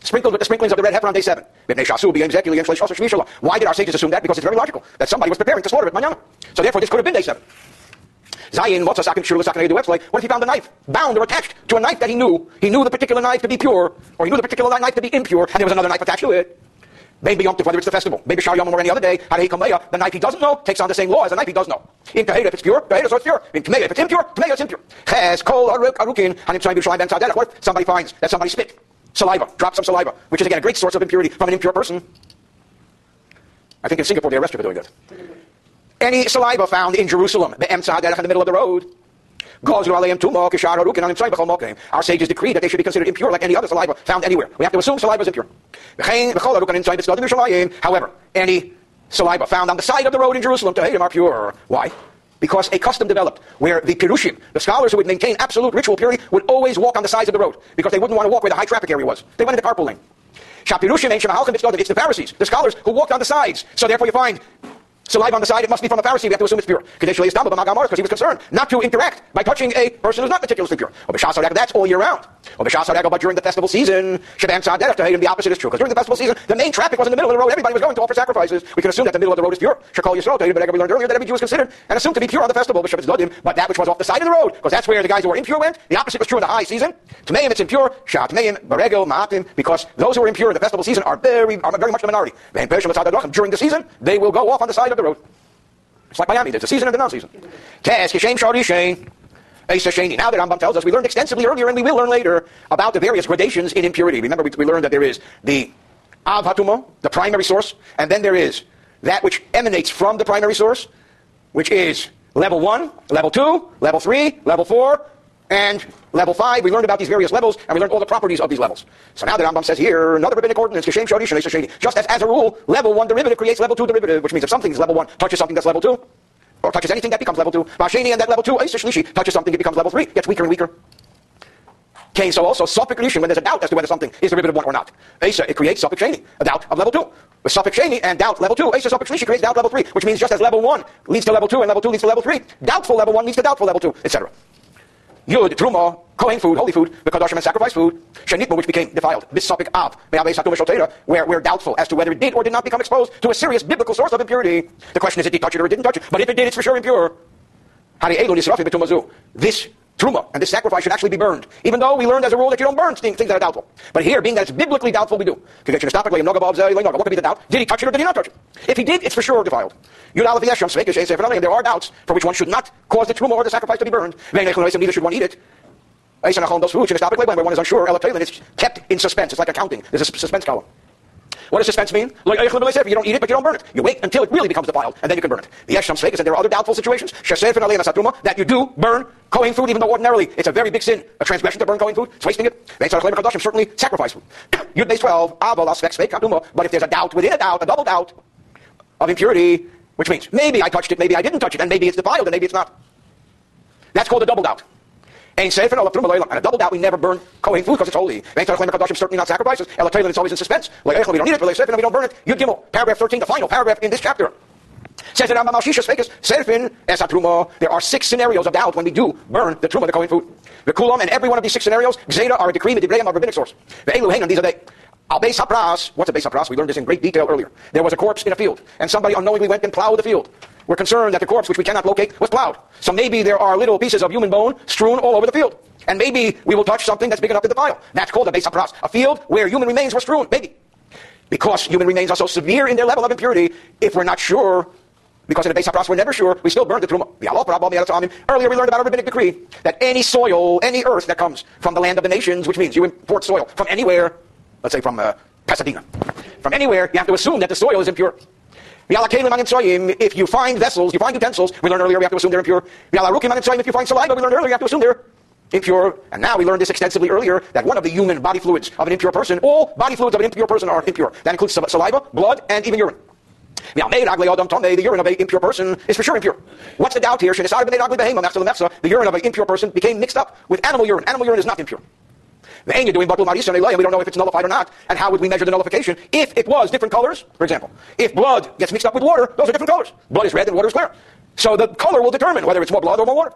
[SPEAKER 2] sprinkled with the sprinklings of the red heifer on day seven. Why did our sages assume that? Because it's very logical that somebody was preparing to slaughter it manana. So therefore, this could have been day seven. Zayin, what's a second shul, second do What if he found a knife bound or attached to a knife that he knew? He knew the particular knife to be pure, or he knew the particular knife to be impure, and there was another knife attached to it. Maybe Yom whether it's the festival, maybe Shar Yom or any other day, the knife he doesn't know takes on the same law as the knife he does know. In Kaheda, if it's pure, Kaheda, so it's pure. In Kameya, if it's impure, Kameya, it's impure. Ches, Kol, Arukin, and in B'Shalayim Ben Tzadeh, what if somebody finds that somebody spit saliva, drop some saliva, which is again a great source of impurity from an impure person. I think in Singapore they arrest you for doing it. Any saliva found in Jerusalem, the in the middle of the road, our sages decree that they should be considered impure like any other saliva found anywhere. We have to assume saliva is impure. However, any saliva found on the side of the road in Jerusalem to hate are pure. Why? Because a custom developed where the Pirushim, the scholars who would maintain absolute ritual purity, would always walk on the sides of the road because they wouldn't want to walk where the high traffic area was. They went into carpool lane. It's the Pharisees, the scholars who walked on the sides. So therefore you find saliva on the side, it must be from a Pharisee. We have to assume it's pure. Because he was concerned not to interact by touching a person who's not meticulously pure. That's all year round. Oh, but during the festival season, the opposite is true. Because during the festival season, the main traffic was in the middle of the road. Everybody was going to offer sacrifices. We can assume that the middle of the road is pure. We learned earlier that every Jew is considered and assumed to be pure on the festival. But that which was off the side of the road, because that's where the guys who were impure went. The opposite was true in the high season. Tmeim, it's impure. Shatmeim, Baregel, Ma'atim, because those who are impure in the festival season are very, are very much the minority. During the season, they will go off on the side of the road. It's like Miami. There's a season and a non-season. Test Yeshem Shari Shane. Now that Rambam tells us, we learned extensively earlier, and we will learn later about the various gradations in impurity. Remember, we, we learned that there is the Av Hatuma, the primary source, and then there is that which emanates from the primary source, which is level 1, level 2, level 3, level 4, and level 5, we learned about these various levels, and we learned all the properties of these levels. So now the Rambam says here, another rabbinic ordinance, just as, as a rule, level 1 derivative creates level 2 derivative, which means if something is level 1, touches something that's level 2, or touches anything that becomes level 2, Masheni and that level 2, touches something, it becomes level 3, gets weaker and weaker. Okay, so also suffix when there's a doubt as to whether something is derivative 1 or not. Asa, it creates suffix sheni, a doubt of level 2. With suffix sheni and doubt level 2, Asa suffix shlishi creates doubt level 3, which means just as level 1 leads to level 2 and level 2 leads to level 3, doubtful level 1 leads to doubtful level 2, etc. Yud, Truma, Kohen food, holy food, the Kadashim and sacrifice food, Shenitma, which became defiled, this Sophic Av, where we're doubtful as to whether it did or did not become exposed to a serious biblical source of impurity. The question is, it did he touch it or it didn't touch it? But if it did, it's for sure impure. This truma and this sacrifice should actually be burned, even though we learned as a rule that you don't burn things, that are doubtful. But here, being that it's biblically doubtful, we do. Uh, what could be the doubt? Did he touch it or did he not touch it? If he did, it's for sure defiled. And there are doubts for which one should not cause the truma or the sacrifice to be burned. Neither should one eat it. Where one is unsure, it's kept in suspense. It's like accounting. There's a suspense column. What does suspense mean? Like you don't eat it, but you don't burn it. You wait until it really becomes defiled, and then you can burn it. The Yesham Svekas, and there are other doubtful situations, that you do burn Kohen food, even though ordinarily it's a very big sin, a transgression to burn Kohen food. It's wasting it. Certainly sacrifice food. Yud base 12, but if there's a doubt within a doubt, a double doubt of impurity, which means maybe I touched it, maybe I didn't touch it, and maybe it's defiled, and maybe it's not. That's called a double doubt. Ain't safe and a double doubt we never burn Kohen food because it's holy. Certainly not sacrifices. It's always in suspense. Like We don't need it, and we don't burn it. Yud Gimel, paragraph 13, the final paragraph in this chapter. Says in there are six scenarios of doubt when we do burn the truma, the Kohen food. The kulam, and every one of these six scenarios, Zeta are a decree, the of rabbinic source. The Elu these are they. Al Hapras, what's a Beis Hapras? We learned this in great detail earlier. There was a corpse in a field, and somebody unknowingly went and plowed the field. We're concerned that the corpse, which we cannot locate, was plowed. So maybe there are little pieces of human bone strewn all over the field. And maybe we will touch something that's big enough to defile. That's called a Beis Hapras, a field where human remains were strewn. Maybe. Because human remains are so severe in their level of impurity, if we're not sure, because in the Beis Hapras we're never sure, we still burn the truma. Earlier we learned about a rabbinic decree that any soil, any earth that comes from the land of the nations, which means you import soil from anywhere, let's say from uh, Pasadena, from anywhere, you have to assume that the soil is impure. If you find vessels, you find utensils, we learned earlier we have to assume they're impure. If you find saliva, we learned earlier you have to assume they're impure. And now we learned this extensively earlier that one of the human body fluids of an impure person, all body fluids of an impure person are impure. That includes saliva, blood, and even urine. The urine of an impure person is for sure impure. What's the doubt here? The urine of an impure person became mixed up with animal urine. Animal urine is not impure. And you're doing marisa and we don't know if it's nullified or not. And how would we measure the nullification if it was different colors? For example, if blood gets mixed up with water, those are different colors. Blood is red and water is clear. So the color will determine whether it's more blood or more water.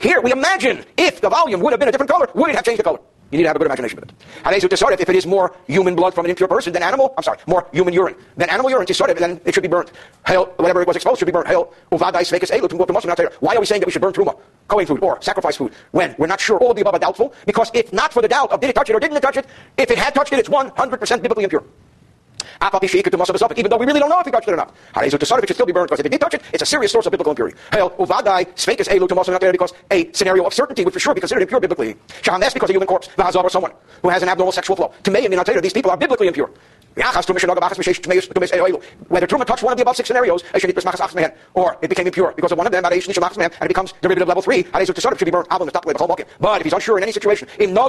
[SPEAKER 2] Here we imagine if the volume would have been a different color, would it have changed the color? You need to have a good imagination with it. If it is more human blood from an impure person than animal, I'm sorry, more human urine than animal urine, is sorted, then it should be burnt. Hail, whatever it was exposed should be burnt. Hail, why are we saying that we should burn truma, Kohen food, or sacrifice food, when we're not sure all of the above are doubtful? Because if not for the doubt of did it touch it or didn't it touch it, if it had touched it, it's 100% biblically impure. Even though we really don't know if he touched it or not. It should still be burned because if he did touch it, it's a serious source of biblical impurity. Hell, uvadai, sveikas elu to because a scenario of certainty would for sure be considered impure biblically. That's because a human corpse, or someone who has an abnormal sexual flow. To me, these people are biblically impure. Whether Truma touched one of the above six scenarios, or it became impure because of one of them, and it becomes derivative level three, should be burned. But if he's unsure in any situation, in no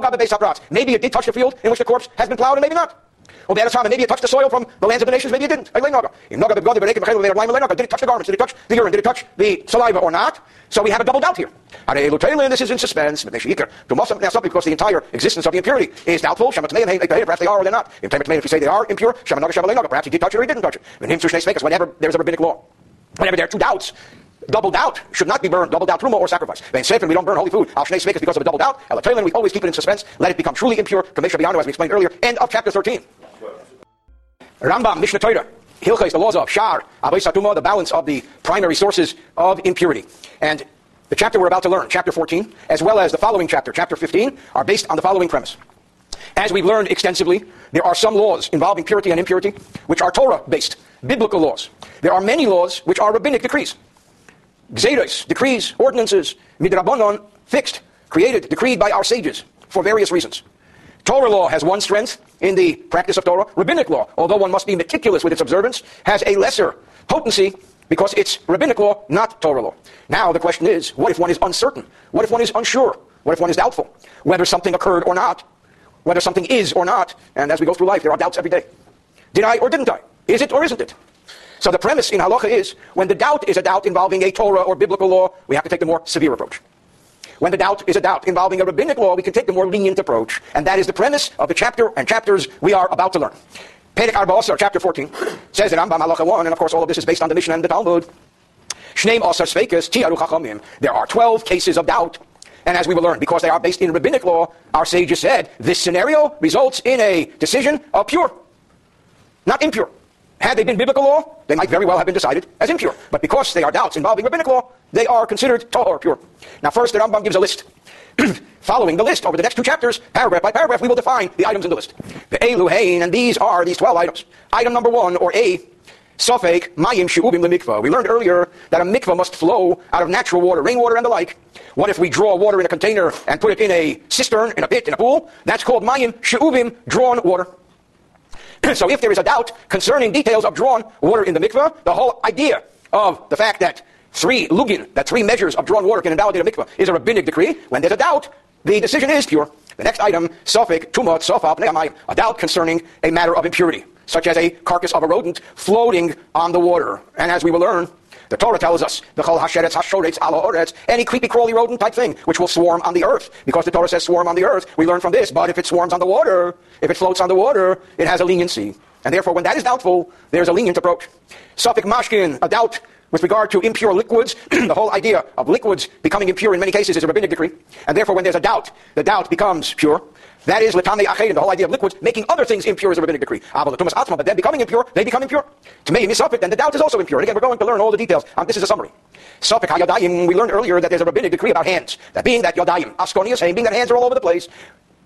[SPEAKER 2] maybe it did touch the field in which the corpse has been plowed, and maybe not. Maybe it touched the soil from the lands of the nations, maybe it didn't. Did it touch the garments? Did it touch the urine? Did it touch the saliva or not? So we have a double doubt here. This is in suspense. Now, something because the entire existence of the impurity is doubtful. Perhaps they are or they're not. If we say they are impure, perhaps he did touch it or he didn't touch it. Whenever there's a rabbinic law, whenever there are two doubts, Double doubt should not be burned. Double doubt truma or sacrifice. Then sefer we don't burn holy food. Al shnei because of a double doubt. El we always keep it in suspense. Let it become truly impure. Kamesha biyanu as we explained earlier. End of chapter 13. Rambam, Mishneh Torah, Hilchais, the laws of Shar, Abai Satuma, the balance of the primary sources of impurity. And the chapter we're about to learn, chapter 14, as well as the following chapter, chapter 15, are based on the following premise. As we've learned extensively, there are some laws involving purity and impurity which are Torah based, biblical laws. There are many laws which are rabbinic decrees. Gzedos, decrees, ordinances, midrabanon, fixed, created, decreed by our sages for various reasons. Torah law has one strength in the practice of Torah. Rabbinic law, although one must be meticulous with its observance, has a lesser potency because it's rabbinic law, not Torah law. Now the question is, what if one is uncertain? What if one is unsure? What if one is doubtful? Whether something occurred or not? Whether something is or not? And as we go through life, there are doubts every day. Did I or didn't I? Is it or isn't it? So the premise in halacha is, when the doubt is a doubt involving a Torah or biblical law, we have to take the more severe approach. When the doubt is a doubt involving a rabbinic law, we can take the more lenient approach. And that is the premise of the chapter and chapters we are about to learn. Perek Arba chapter 14, says in Rambam Halacha 1, and of course all of this is based on the Mishnah and the Talmud. Shneim Osar Sveikas, Tiaru Chachamim. There are 12 cases of doubt. And as we will learn, because they are based in rabbinic law, our sages said this scenario results in a decision of pure, not impure. Had they been biblical law, they might very well have been decided as impure. But because they are doubts involving rabbinic law, they are considered tahor, pure. Now first the Rambam gives a list. <clears throat> Following the list over the next two chapters, paragraph by paragraph, we will define the items in the list. The Eluhain, and these are these 12 items. Item number one, or A, Sofek, Mayim She'ubim mikvah. We learned earlier that a mikvah must flow out of natural water, rainwater and the like. What if we draw water in a container and put it in a cistern, in a pit, in a pool? That's called Mayim She'ubim, drawn water. <clears throat> so if there is a doubt concerning details of drawn water in the mikveh, the whole idea of the fact that three lugin, that three measures of drawn water can invalidate a mikveh, is a rabbinic decree. When there's a doubt, the decision is pure. The next item, sofik, tumot, sofap, a doubt concerning a matter of impurity, such as a carcass of a rodent floating on the water. And as we will learn, the Torah tells us, any creepy crawly rodent type thing, which will swarm on the earth. Because the Torah says swarm on the earth, we learn from this, but if it swarms on the water, if it floats on the water, it has a leniency. And therefore, when that is doubtful, there's a lenient approach. Suffolk mashkin, a doubt with regard to impure liquids, <clears throat> the whole idea of liquids becoming impure in many cases is a rabbinic decree. And therefore, when there's a doubt, the doubt becomes pure. That is latame achein, the whole idea of liquids making other things impure is a rabbinic decree. But then becoming impure, they become impure. To me, then the doubt is also impure. And again, we're going to learn all the details. Um, this is a summary. Suffolk hayadayim, we learned earlier that there's a rabbinic decree about hands. That being that yodayim, askonius, being that hands are all over the place,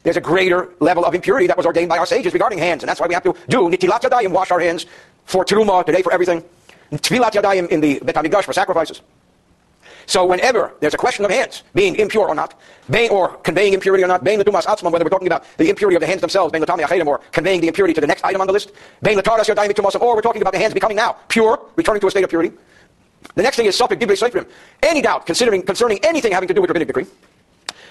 [SPEAKER 2] there's a greater level of impurity that was ordained by our sages regarding hands. And that's why we have to do nitilat yadayim, wash our hands for teruma, today for everything. Tvilat yadayim in the Bet for sacrifices. So whenever there's a question of hands being impure or not, or conveying impurity or not, whether we're talking about the impurity of the hands themselves, being the tami achedim, or conveying the impurity to the next item on the list, being the taras yadayim tumas, or we're talking about the hands becoming now pure, returning to a state of purity. The next thing is suffik divrei seifrim. Any doubt considering concerning anything having to do with rabbinic decree.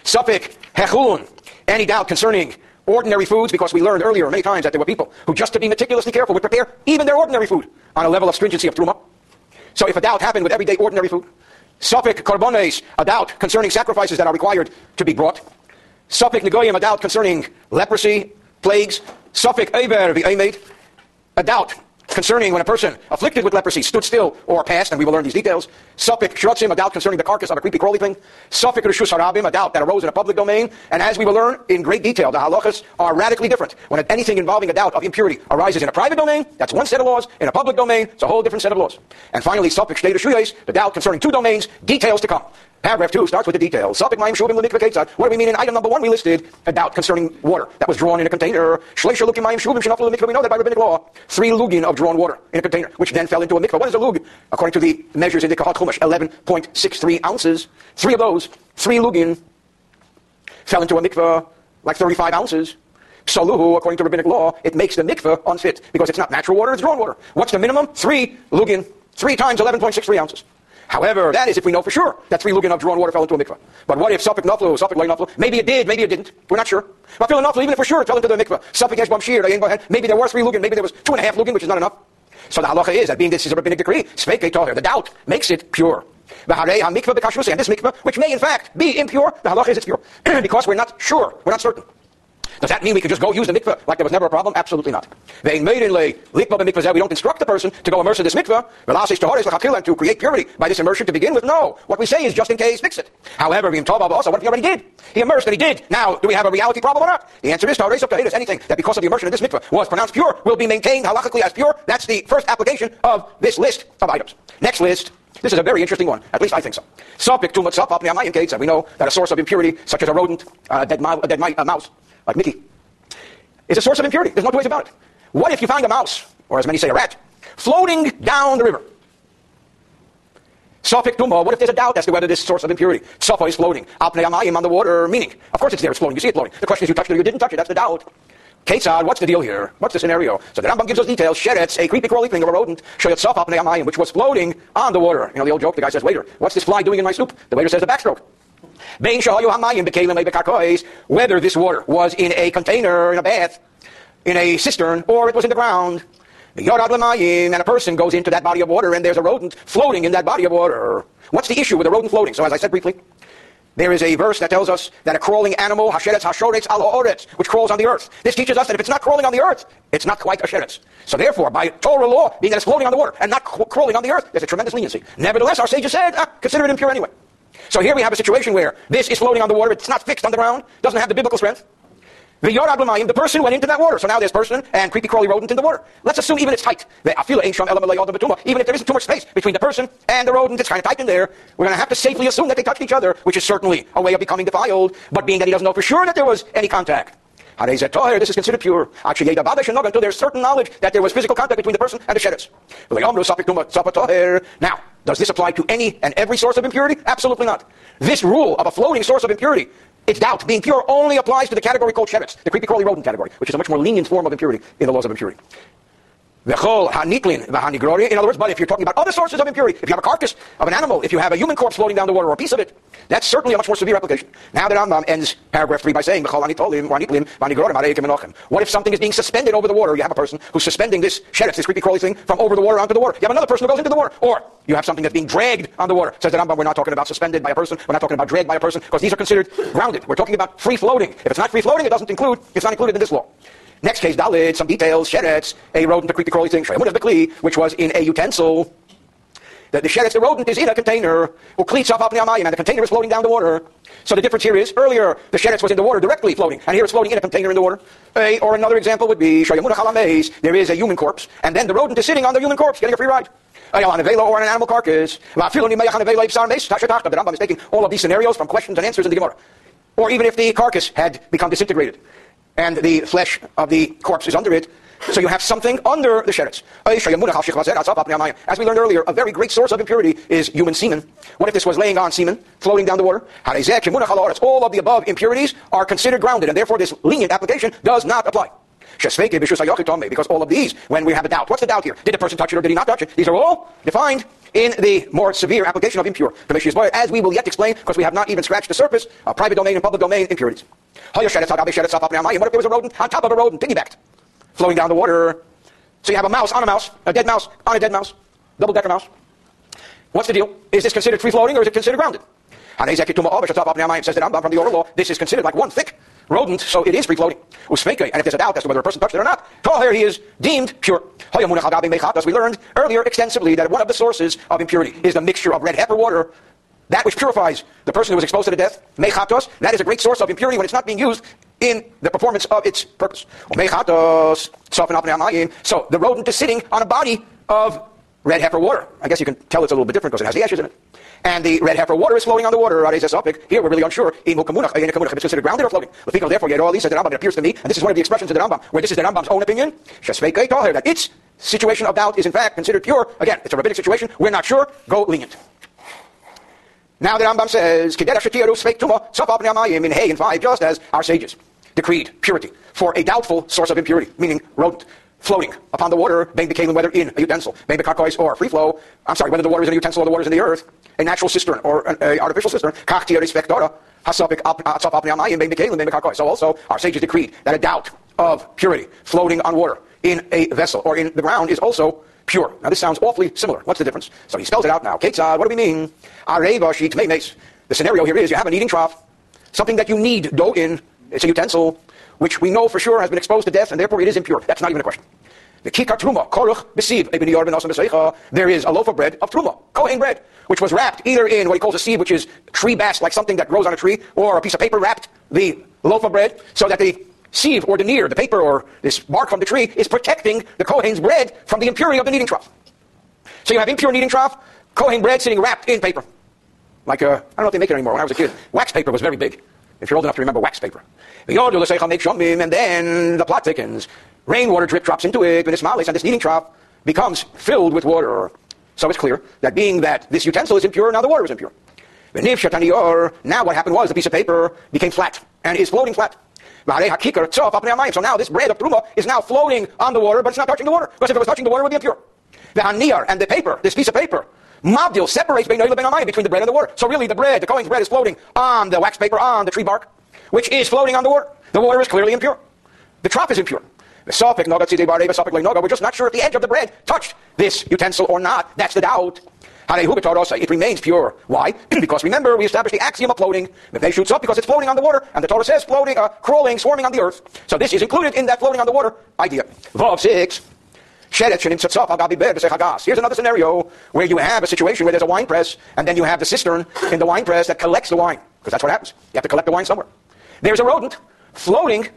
[SPEAKER 2] Suffik hechulun. Any doubt concerning ordinary foods because we learned earlier many times that there were people who, just to be meticulously careful, would prepare even their ordinary food on a level of stringency of truma. So if a doubt happened with everyday ordinary food, Sophic karbones, a doubt concerning sacrifices that are required to be brought. Sophic negoyim, a doubt concerning leprosy, plagues. Sophic aver, the a doubt concerning when a person afflicted with leprosy stood still or passed, and we will learn these details. Suffolk shrutzim, a doubt concerning the carcass of a creepy crawly thing. Suffolk rishus harabim, a doubt that arose in a public domain. And as we will learn in great detail, the halachas are radically different. When anything involving a doubt of impurity arises in a private domain, that's one set of laws. In a public domain, it's a whole different set of laws. And finally, Suffolk state the doubt concerning two domains, details to come. Paragraph 2 starts with the details. What do we mean in item number 1? We listed a doubt concerning water that was drawn in a container. We know that by rabbinic law. Three lugin of drawn water in a container, which then fell into a mikvah. What is a lug? According to the measures in the Kehot Chumash, 11.63 ounces. Three of those, three lugin, fell into a mikvah like 35 ounces. Saluhu, according to rabbinic law, it makes the mikvah unfit because it's not natural water, it's drawn water. What's the minimum? Three lugin. Three times 11.63 ounces. However, that is if we know for sure that three lugin of drawn water fell into a mikvah. But what if Suffolk Naflu, Suffolk Lay Naflu? Maybe it did, maybe it didn't. We're not sure. But Naflu, even if we're sure it fell into the mikvah, Suffolk Eshbam Shir, maybe there were three lugin, maybe there was two and a half lugin, which is not enough. So the halacha is that being this is a rabbinic decree, Sveke Toher, the doubt makes it pure. And this mikvah, which may in fact be impure, the halacha is it's pure. <clears throat> because we're not sure, we're not certain. Does that mean we can just go use the mikveh like there was never a problem? Absolutely not. We don't instruct the person to go immerse in this mikveh to create purity by this immersion to begin with. No. What we say is just in case, fix it. However, we also, what if he already did? He immersed and he did. Now, do we have a reality problem or not? The answer is anything that because of the immersion in this mikveh was pronounced pure will be maintained halachically as pure. That's the first application of this list of items. Next list. This is a very interesting one. At least I think so. Sopik much and we know that a source of impurity, such as a rodent, uh, dead, a dead mouse, like Mickey, is a source of impurity. There's no two ways about it. What if you find a mouse, or as many say a rat, floating down the river? Sophic tumba, what if there's a doubt as to whether this source of impurity, Sopho, is floating? Apne amayim on the water, meaning, of course it's there, it's floating, you see it floating. The question is, you touched it or you didn't touch it, that's the doubt. Ketzad, what's the deal here? What's the scenario? So the Rambam gives us details. Sheretz, a creepy crawly thing of a rodent, shoyot apne amayim, which was floating on the water. You know the old joke, the guy says, waiter, what's this fly doing in my soup? The waiter says, the backstroke. Whether this water was in a container, in a bath, in a cistern, or it was in the ground. And a person goes into that body of water and there's a rodent floating in that body of water. What's the issue with a rodent floating? So as I said briefly, there is a verse that tells us that a crawling animal, hasheretz hashoretz al which crawls on the earth. This teaches us that if it's not crawling on the earth, it's not quite a sheretz. So therefore, by Torah law, being that it's floating on the water and not crawling on the earth, there's a tremendous leniency. Nevertheless, our sages said, ah, consider it impure anyway. So here we have a situation where this is floating on the water, it's not fixed on the ground, doesn't have the biblical strength. The Yorad Lamayim, the person went into that water. So now there's person and creepy crawly rodent in the water. Let's assume even it's tight. Even if there isn't too much space between the person and the rodent, it's kind of tight in there. We're going to have to safely assume that they touched each other, which is certainly a way of becoming defiled. But being that he doesn't know for sure that there was any contact, this is considered pure. Until there's certain knowledge that there was physical contact between the person and the shedders. Now, does this apply to any and every source of impurity? Absolutely not. This rule of a floating source of impurity, its doubt, being pure, only applies to the category called sheretz, the creepy crawly rodent category, which is a much more lenient form of impurity in the laws of impurity. In other words, but if you're talking about other sources of impurity, if you have a carcass of an animal, if you have a human corpse floating down the water or a piece of it, that's certainly a much more severe application. Now that Rambam ends paragraph 3 by saying, What if something is being suspended over the water? You have a person who's suspending this sheretz, this creepy crawly thing, from over the water onto the water. You have another person who goes into the water. Or you have something that's being dragged on the water. Says the Rambam, we're not talking about suspended by a person, we're not talking about dragged by a person, because these are considered grounded. We're talking about free floating. If it's not free floating, it doesn't include, it's not included in this law. Next case, Dalit, some details, Sheretz, a rodent, a creepy crawly thing, which was in a utensil. The, the sheretz, the rodent, is in a container, or cleats up and the container is floating down the water. So the difference here is, earlier, the sheretz was in the water, directly floating, and here it's floating in a container in the water. A, or another example would be, there is a human corpse, and then the rodent is sitting on the human corpse, getting a free ride. on a Or an animal carcass. The Rambam is taking all of these scenarios from questions and answers in the Gemara. Or even if the carcass had become disintegrated and the flesh of the corpse is under it. So you have something under the sheretz. As we learned earlier, a very great source of impurity is human semen. What if this was laying on semen, floating down the water? All of the above impurities are considered grounded, and therefore this lenient application does not apply. Because all of these, when we have a doubt, what's the doubt here? Did the person touch it or did he not touch it? These are all defined in the more severe application of impure. As we will yet explain, because we have not even scratched the surface of private domain and public domain impurities. What if there was a rodent on top of a rodent, piggybacked, flowing down the water? So you have a mouse on a mouse, a dead mouse on a dead mouse, double-decker mouse. What's the deal? Is this considered free-floating or is it considered grounded? Says that Rambam from the oral law, this is considered like one thick rodent, so it is free-floating. And if there's a doubt as to whether a person touched it or not, tall here he is deemed pure. As we learned earlier extensively that one of the sources of impurity is the mixture of red heifer water that which purifies the person who was exposed to the death, mechatos, that is a great source of impurity when it's not being used in the performance of its purpose. So the rodent is sitting on a body of red heifer water. I guess you can tell it's a little bit different because it has the ashes in it and the red heifer water is floating on the water. Here we're really unsure. If uh, it's considered grounded or floating. Therefore, oh, Rambam. It appears to me, and this is one of the expressions of the Rambam, where this is the Rambam's own opinion. That its situation of doubt is in fact considered pure. Again, it's a rabbinic situation. We're not sure. Go lenient. Now the Rambam says, in Hay and 5, just as our sages decreed purity for a doubtful source of impurity, meaning rodent floating upon the water, being the whether in a utensil, being the karkois or free flow. I'm sorry, whether the water is in a utensil or the water is in the earth, a natural cistern or an artificial cistern. Cachtier is vector, hasopic ap a sap opniamai and bang the kailin. So also, our sages decreed that a doubt of purity floating on water in a vessel or in the ground is also pure. Now this sounds awfully similar. What's the difference? So he spells it out now. Ketzad, what do we mean? The scenario here is you have an eating trough, something that you need dough in. It's a utensil which we know for sure has been exposed to death, and therefore it is impure. That's not even a question. The besiv, There is a loaf of bread of truma, kohen bread, which was wrapped either in what he calls a sieve, which is tree bast, like something that grows on a tree, or a piece of paper wrapped the loaf of bread, so that the sieve or the denier, the paper or this bark from the tree, is protecting the kohen's bread from the impurity of the kneading trough. So you have impure kneading trough, kohen bread sitting wrapped in paper. Like, uh, I don't know if they make it anymore. When I was a kid, wax paper was very big. If you're old enough to remember wax paper. And then the plot thickens. Rainwater drip drops into it, and this malice and this kneading trough becomes filled with water. So it's clear that being that this utensil is impure, now the water is impure. Now what happened was the piece of paper became flat and is floating flat. So now this bread of truma is now floating on the water, but it's not touching the water. Because if it was touching the water, it would be impure. The haniyar and the paper, this piece of paper, Mabdil separates between the bread and the water. So really the bread, the Kohen's bread is floating on the wax paper, on the tree bark, which is floating on the water. The water is clearly impure. The trough is impure. We're just not sure if the edge of the bread touched this utensil or not. That's the doubt. It remains pure. Why? <clears throat> because remember, we established the axiom of floating. If they shoots up because it's floating on the water, and the Torah says floating, uh, crawling, swarming on the earth. So this is included in that floating on the water idea. Vav 6. Here's another scenario where you have a situation where there's a wine press, and then you have the cistern in the wine press that collects the wine, because that's what happens. You have to collect the wine somewhere. There's a rodent floating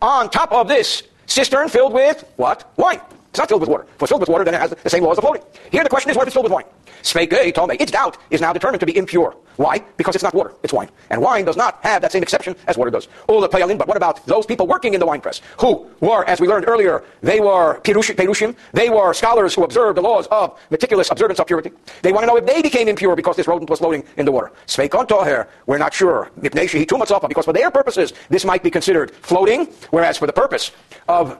[SPEAKER 2] on top of this cistern filled with what? Wine. It's not filled with water. If it's filled with water, then it has the same laws of floating. Here the question is what if it's filled with wine? Sveike tome. Its doubt is now determined to be impure. Why? Because it's not water, it's wine. And wine does not have that same exception as water does. All the payalin, but what about those people working in the wine press? Who were, as we learned earlier, they were perushim, they were scholars who observed the laws of meticulous observance of purity. They want to know if they became impure because this rodent was floating in the water. Sveikon toher, we're not sure. Because for their purposes, this might be considered floating, whereas for the purpose of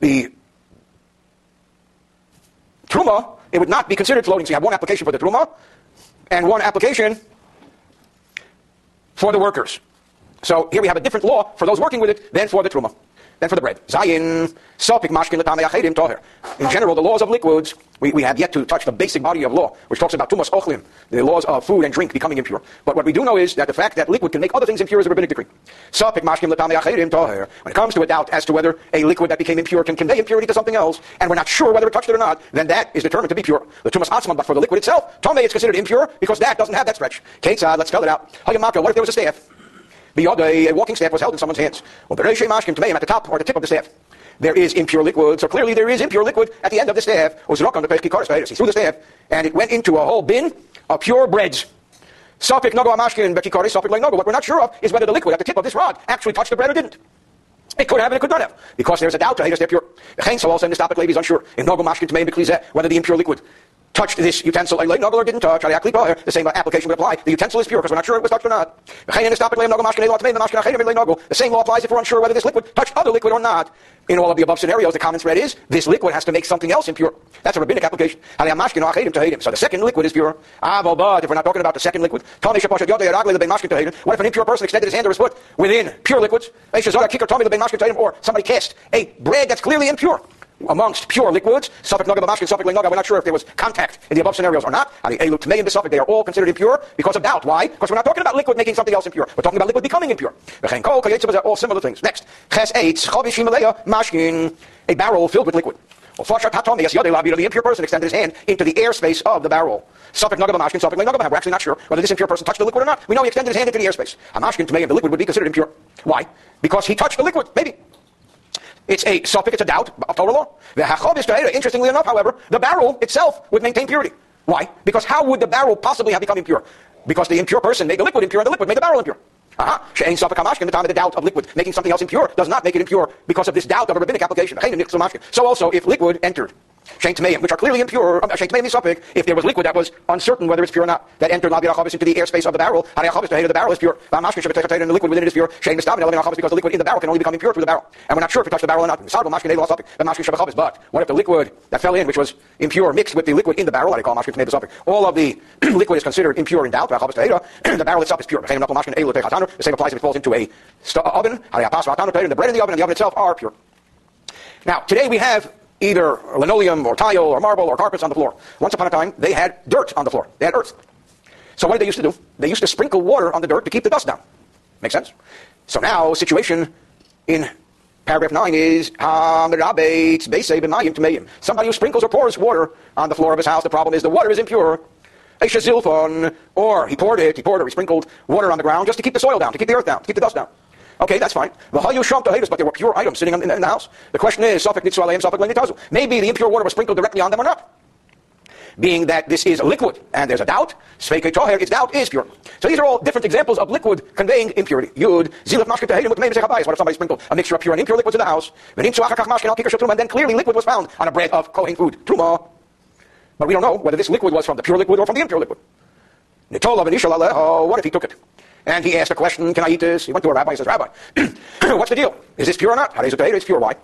[SPEAKER 2] the Truma, it would not be considered floating. So you have one application for the Truma and one application for the workers. So here we have a different law for those working with it than for the Truma. Then for the bread. Zayin, sopik mashkin l'tamei toher. In general, the laws of liquids, we, we have yet to touch the basic body of law, which talks about tumas ochlim, the laws of food and drink becoming impure. But what we do know is that the fact that liquid can make other things impure is a rabbinic decree. Sopik mashkin l'tamei toher. When it comes to a doubt as to whether a liquid that became impure can convey impurity to something else, and we're not sure whether it touched it or not, then that is determined to be pure. The tumas atzman, but for the liquid itself, tome is considered impure because that doesn't have that stretch. Ketzad, let's spell it out. Hayamaka, what if there was a staff? A walking staff was held in someone's hands. Well, the reshe mashkin to me at the top or the tip of the staff. There is impure liquid, so clearly there is impure liquid at the end of the staff. Was on the He threw the staff, and it went into a whole bin of pure breads. Sopik nogo amashkin bekikori sopik nogo. What we're not sure of is whether the liquid at the tip of this rod actually touched the bread or didn't. It could have and it could not have, because there's a doubt to they're pure. The so also in this topic, lady is unsure. In nogo mashkin whether the impure liquid touched this utensil, A leinogel or didn't touch, the same uh, application would apply. The utensil is pure because we're not sure it was touched or not. The same law applies if we're unsure whether this liquid touched other liquid or not. In all of the above scenarios, the common thread is this liquid has to make something else impure. That's a rabbinic application. So the second liquid is pure. Ah, but if we're not talking about the second liquid, what if an impure person extended his hand or his foot within pure liquids? Or somebody kissed a bread that's clearly impure amongst pure liquids, Suffolk Naga, Bamashkin, Suffolk Naga, we're not sure if there was contact in the above scenarios or not. They are all considered impure because of doubt. Why? Because we're not talking about liquid making something else impure. We're talking about liquid becoming impure. All similar things. Next. A barrel filled with liquid. The impure person extended his hand into the airspace of the barrel. We're actually not sure whether this impure person touched the liquid or not. We know he extended his hand into the airspace. Hamashkin, to the liquid would be considered impure. Why? Because he touched the liquid. Maybe. It's a suffix, it's a doubt of Torah law. Interestingly enough, however, the barrel itself would maintain purity. Why? Because how would the barrel possibly have become impure? Because the impure person made the liquid impure, and the liquid made the barrel impure. Uh-huh. The time of the doubt of liquid making something else impure does not make it impure because of this doubt of a rabbinic application. So also, if liquid entered Shein Tmeim, which are clearly impure, uh, Shein Tmeim is if there was liquid that was uncertain whether it's pure or not, that entered Labi Achabis into the airspace of the barrel, Hari Achabis, the head of the barrel is pure, and the liquid within it is pure, Shein Mistabin, Labi Achabis, because the liquid in the barrel can only become impure through the barrel. And we're not sure if it touched the barrel or not. But what if the liquid that fell in, which was impure, mixed with the liquid in the barrel, I call Mashkin suffix, all of the <clears throat> liquid is considered impure in doubt, <clears throat> the barrel itself is pure. The same applies if it falls into a oven, the bread in the oven and the oven itself are pure. Now, today we have either linoleum or tile or marble or carpets on the floor. Once upon a time, they had dirt on the floor. They had earth. So what did they used to do? They used to sprinkle water on the dirt to keep the dust down. Make sense? So now, situation in paragraph 9 is somebody who sprinkles or pours water on the floor of his house. The problem is the water is impure. Or he poured it, he poured or he sprinkled water on the ground just to keep the soil down, to keep the earth down, to keep the dust down. Okay, that's fine. But there were pure items sitting in, the house. The question is, maybe the impure water was sprinkled directly on them or not. Being that this is a liquid and there's a doubt, its doubt is pure. So these are all different examples of liquid conveying impurity. Yud, zilaf What if somebody sprinkled a mixture of pure and impure liquids in the house? And then clearly liquid was found on a bread of Kohen food. Truma. But we don't know whether this liquid was from the pure liquid or from the impure liquid. What if he took it? And he asked a question, can I eat this? He went to a rabbi and says, Rabbi, <clears throat> what's the deal? Is this pure or not? It's pure. Why?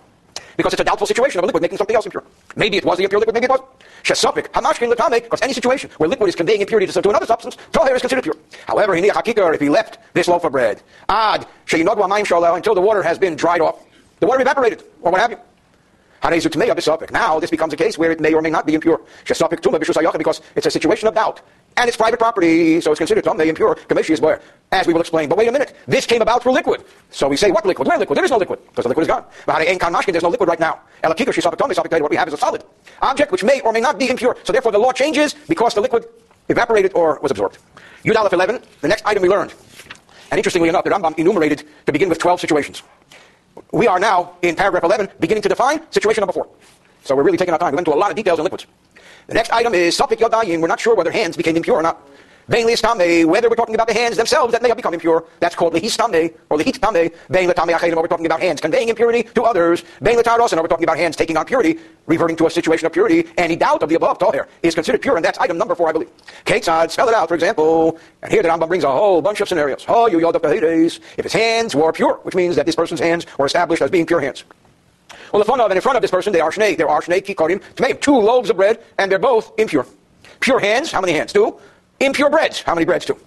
[SPEAKER 2] Because it's a doubtful situation of a liquid making something else impure. Maybe it was the impure liquid, maybe it wasn't. Shesopik, hamashkin latame, because any situation where liquid is conveying impurity to, another substance, toher is considered pure. However, he hakikar, if he left this loaf of bread, ad, sheyinogwa maim until the water has been dried off, the water evaporated, or what have you. Now this becomes a case where it may or may not be impure. Because it's a situation of doubt and it's private property, so it's considered tamei impure. Is where, as we will explain. But wait a minute, this came about through liquid. So we say, what liquid? Where liquid? There is no liquid because the liquid is gone. There's no liquid right now. What we have is a solid object which may or may not be impure. So therefore, the law changes because the liquid evaporated or was absorbed. Yud Aleph 11. The next item we learned, and interestingly enough, the Rambam enumerated to begin with 12 situations. We are now in paragraph 11, beginning to define situation number four. So we're really taking our time. We went into a lot of details on liquids. The next item is Sopik Yodayim. We're not sure whether hands became impure or not. Vainly istame, whether we're talking about the hands themselves that may have become impure, that's called lehistame, or lehitame, vain letame achedim, we're talking about hands conveying impurity to others, vain letaros, and we're talking about hands taking on purity, reverting to a situation of purity, any doubt of the above, toher, is considered pure, and that's item number four, I believe. Ketzad, spell it out, for example, and here the Rambam brings a whole bunch of scenarios. Oh, if his hands were pure, which means that this person's hands were established as being pure hands. Well, of and in front of this person, they are shnei. There are shnei to make two loaves of bread, and they're both impure. Pure hands, how many hands? Two. Impure breads, how many breads? Two.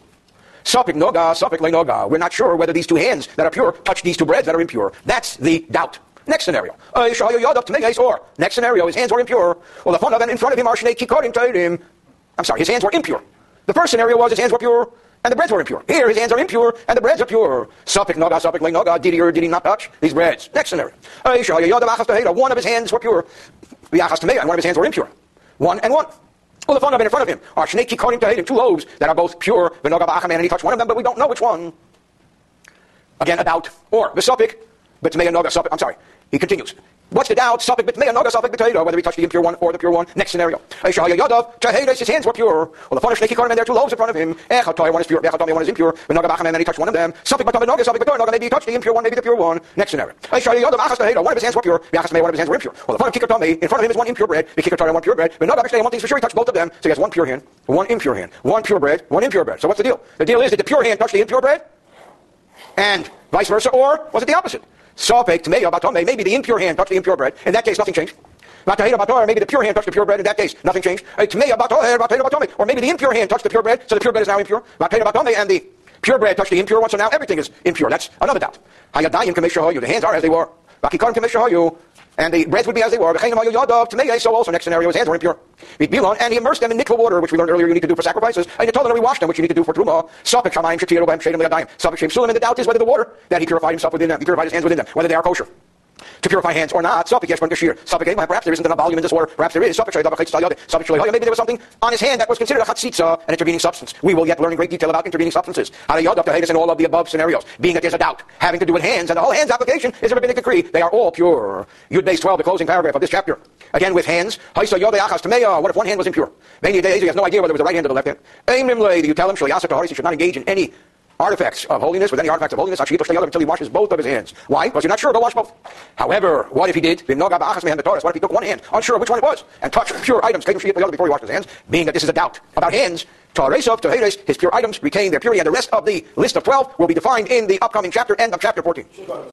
[SPEAKER 2] Sopik noga, sopik noga. We're not sure whether these two hands that are pure touch these two breads that are impure. That's the doubt. Next scenario. Or next scenario, his hands were impure. Well, the front of and in front of him are shnei kikorim I'm sorry, his hands were impure. The first scenario was his hands were pure and the breads were impure. Here, his hands are impure, and the breads are pure. Suffolk noga, Suffolk lay noga, did he or did he not touch these breads? Next scenario. To one of his hands were pure, and one of his hands were impure. One and one. Well, the fun in front of him are shnei kikonim tahidim, two loaves that are both pure, v'noga ba'achaman, and he touched one of them, but we don't know which one. Again, about, or, the suffix, but to I'm sorry. He continues. What's the doubt? Suffix b'tmeya, noga suffix b'teira, whether he touched the impure one or the pure one. Next scenario. Eishaya yadav, tahedes, his hands were pure. Well, the funnish nekikorim, and there are two loaves in front of him. Eh, echatoy, one is pure, eh, echatoy, one is impure. Noga bacham, and he touched one of them. Suffix b'tame, noga, suffix b'teira, noga, maybe he touched the impure one, maybe the pure one. Next scenario. Eishaya yadav, achas taheda, one of his hands were pure, achas one of his hands were impure. Well, the funnish kikotame, in front of him is one impure bread, the kikotame, one pure bread. But noga b'shtei, one thing's for sure, he touched both of them, so he has one pure hand, one impure hand, one pure bread, one impure bread. So what's the deal? The deal is that the pure hand touched the impure bread, and vice versa, or was it the opposite? Sopek, tmeya, batome, maybe the impure hand touched the impure bread. In that case, nothing changed. Maybe the pure hand touched the pure bread. In that case, nothing changed. Or maybe the impure hand touched the pure bread, so the pure bread is now impure. And the pure bread touched the impure one, so now everything is impure. That's another doubt. The hands are as they were. And the breads would be as they were. So also next scenario, his hands were impure. And he immersed them in mikvah water, which we learned earlier you need to do for sacrifices. And he told them to rewash them, which you need to do for truma. And the doubt is whether the water that he purified himself within them, he purified his hands within them, whether they are kosher to purify hands or not. Perhaps there isn't enough volume in this water. Perhaps there is. Maybe there was something on his hand that was considered a chatzitza, an intervening substance. We will yet learn in great detail about intervening substances. in all of the above scenarios, being that there's a doubt having to do with hands, and the whole hands application is a rabbinic decree. They are all pure. Yud base 12, the closing paragraph of this chapter. Again with hands. What if one hand was impure? Many days he has no idea whether it was the right hand or the left hand. You tell him he should not engage in any artifacts of holiness, with any artifacts of holiness, until he washes both of his hands. Why? Because you're not sure, go wash both. However, what if he did? What if he took one hand, unsure which one it was, and touched pure items, before he washed his hands, being that this is a doubt about hands, his pure items retain their purity, and the rest of the list of 12 will be defined in the upcoming chapter, end of chapter 14.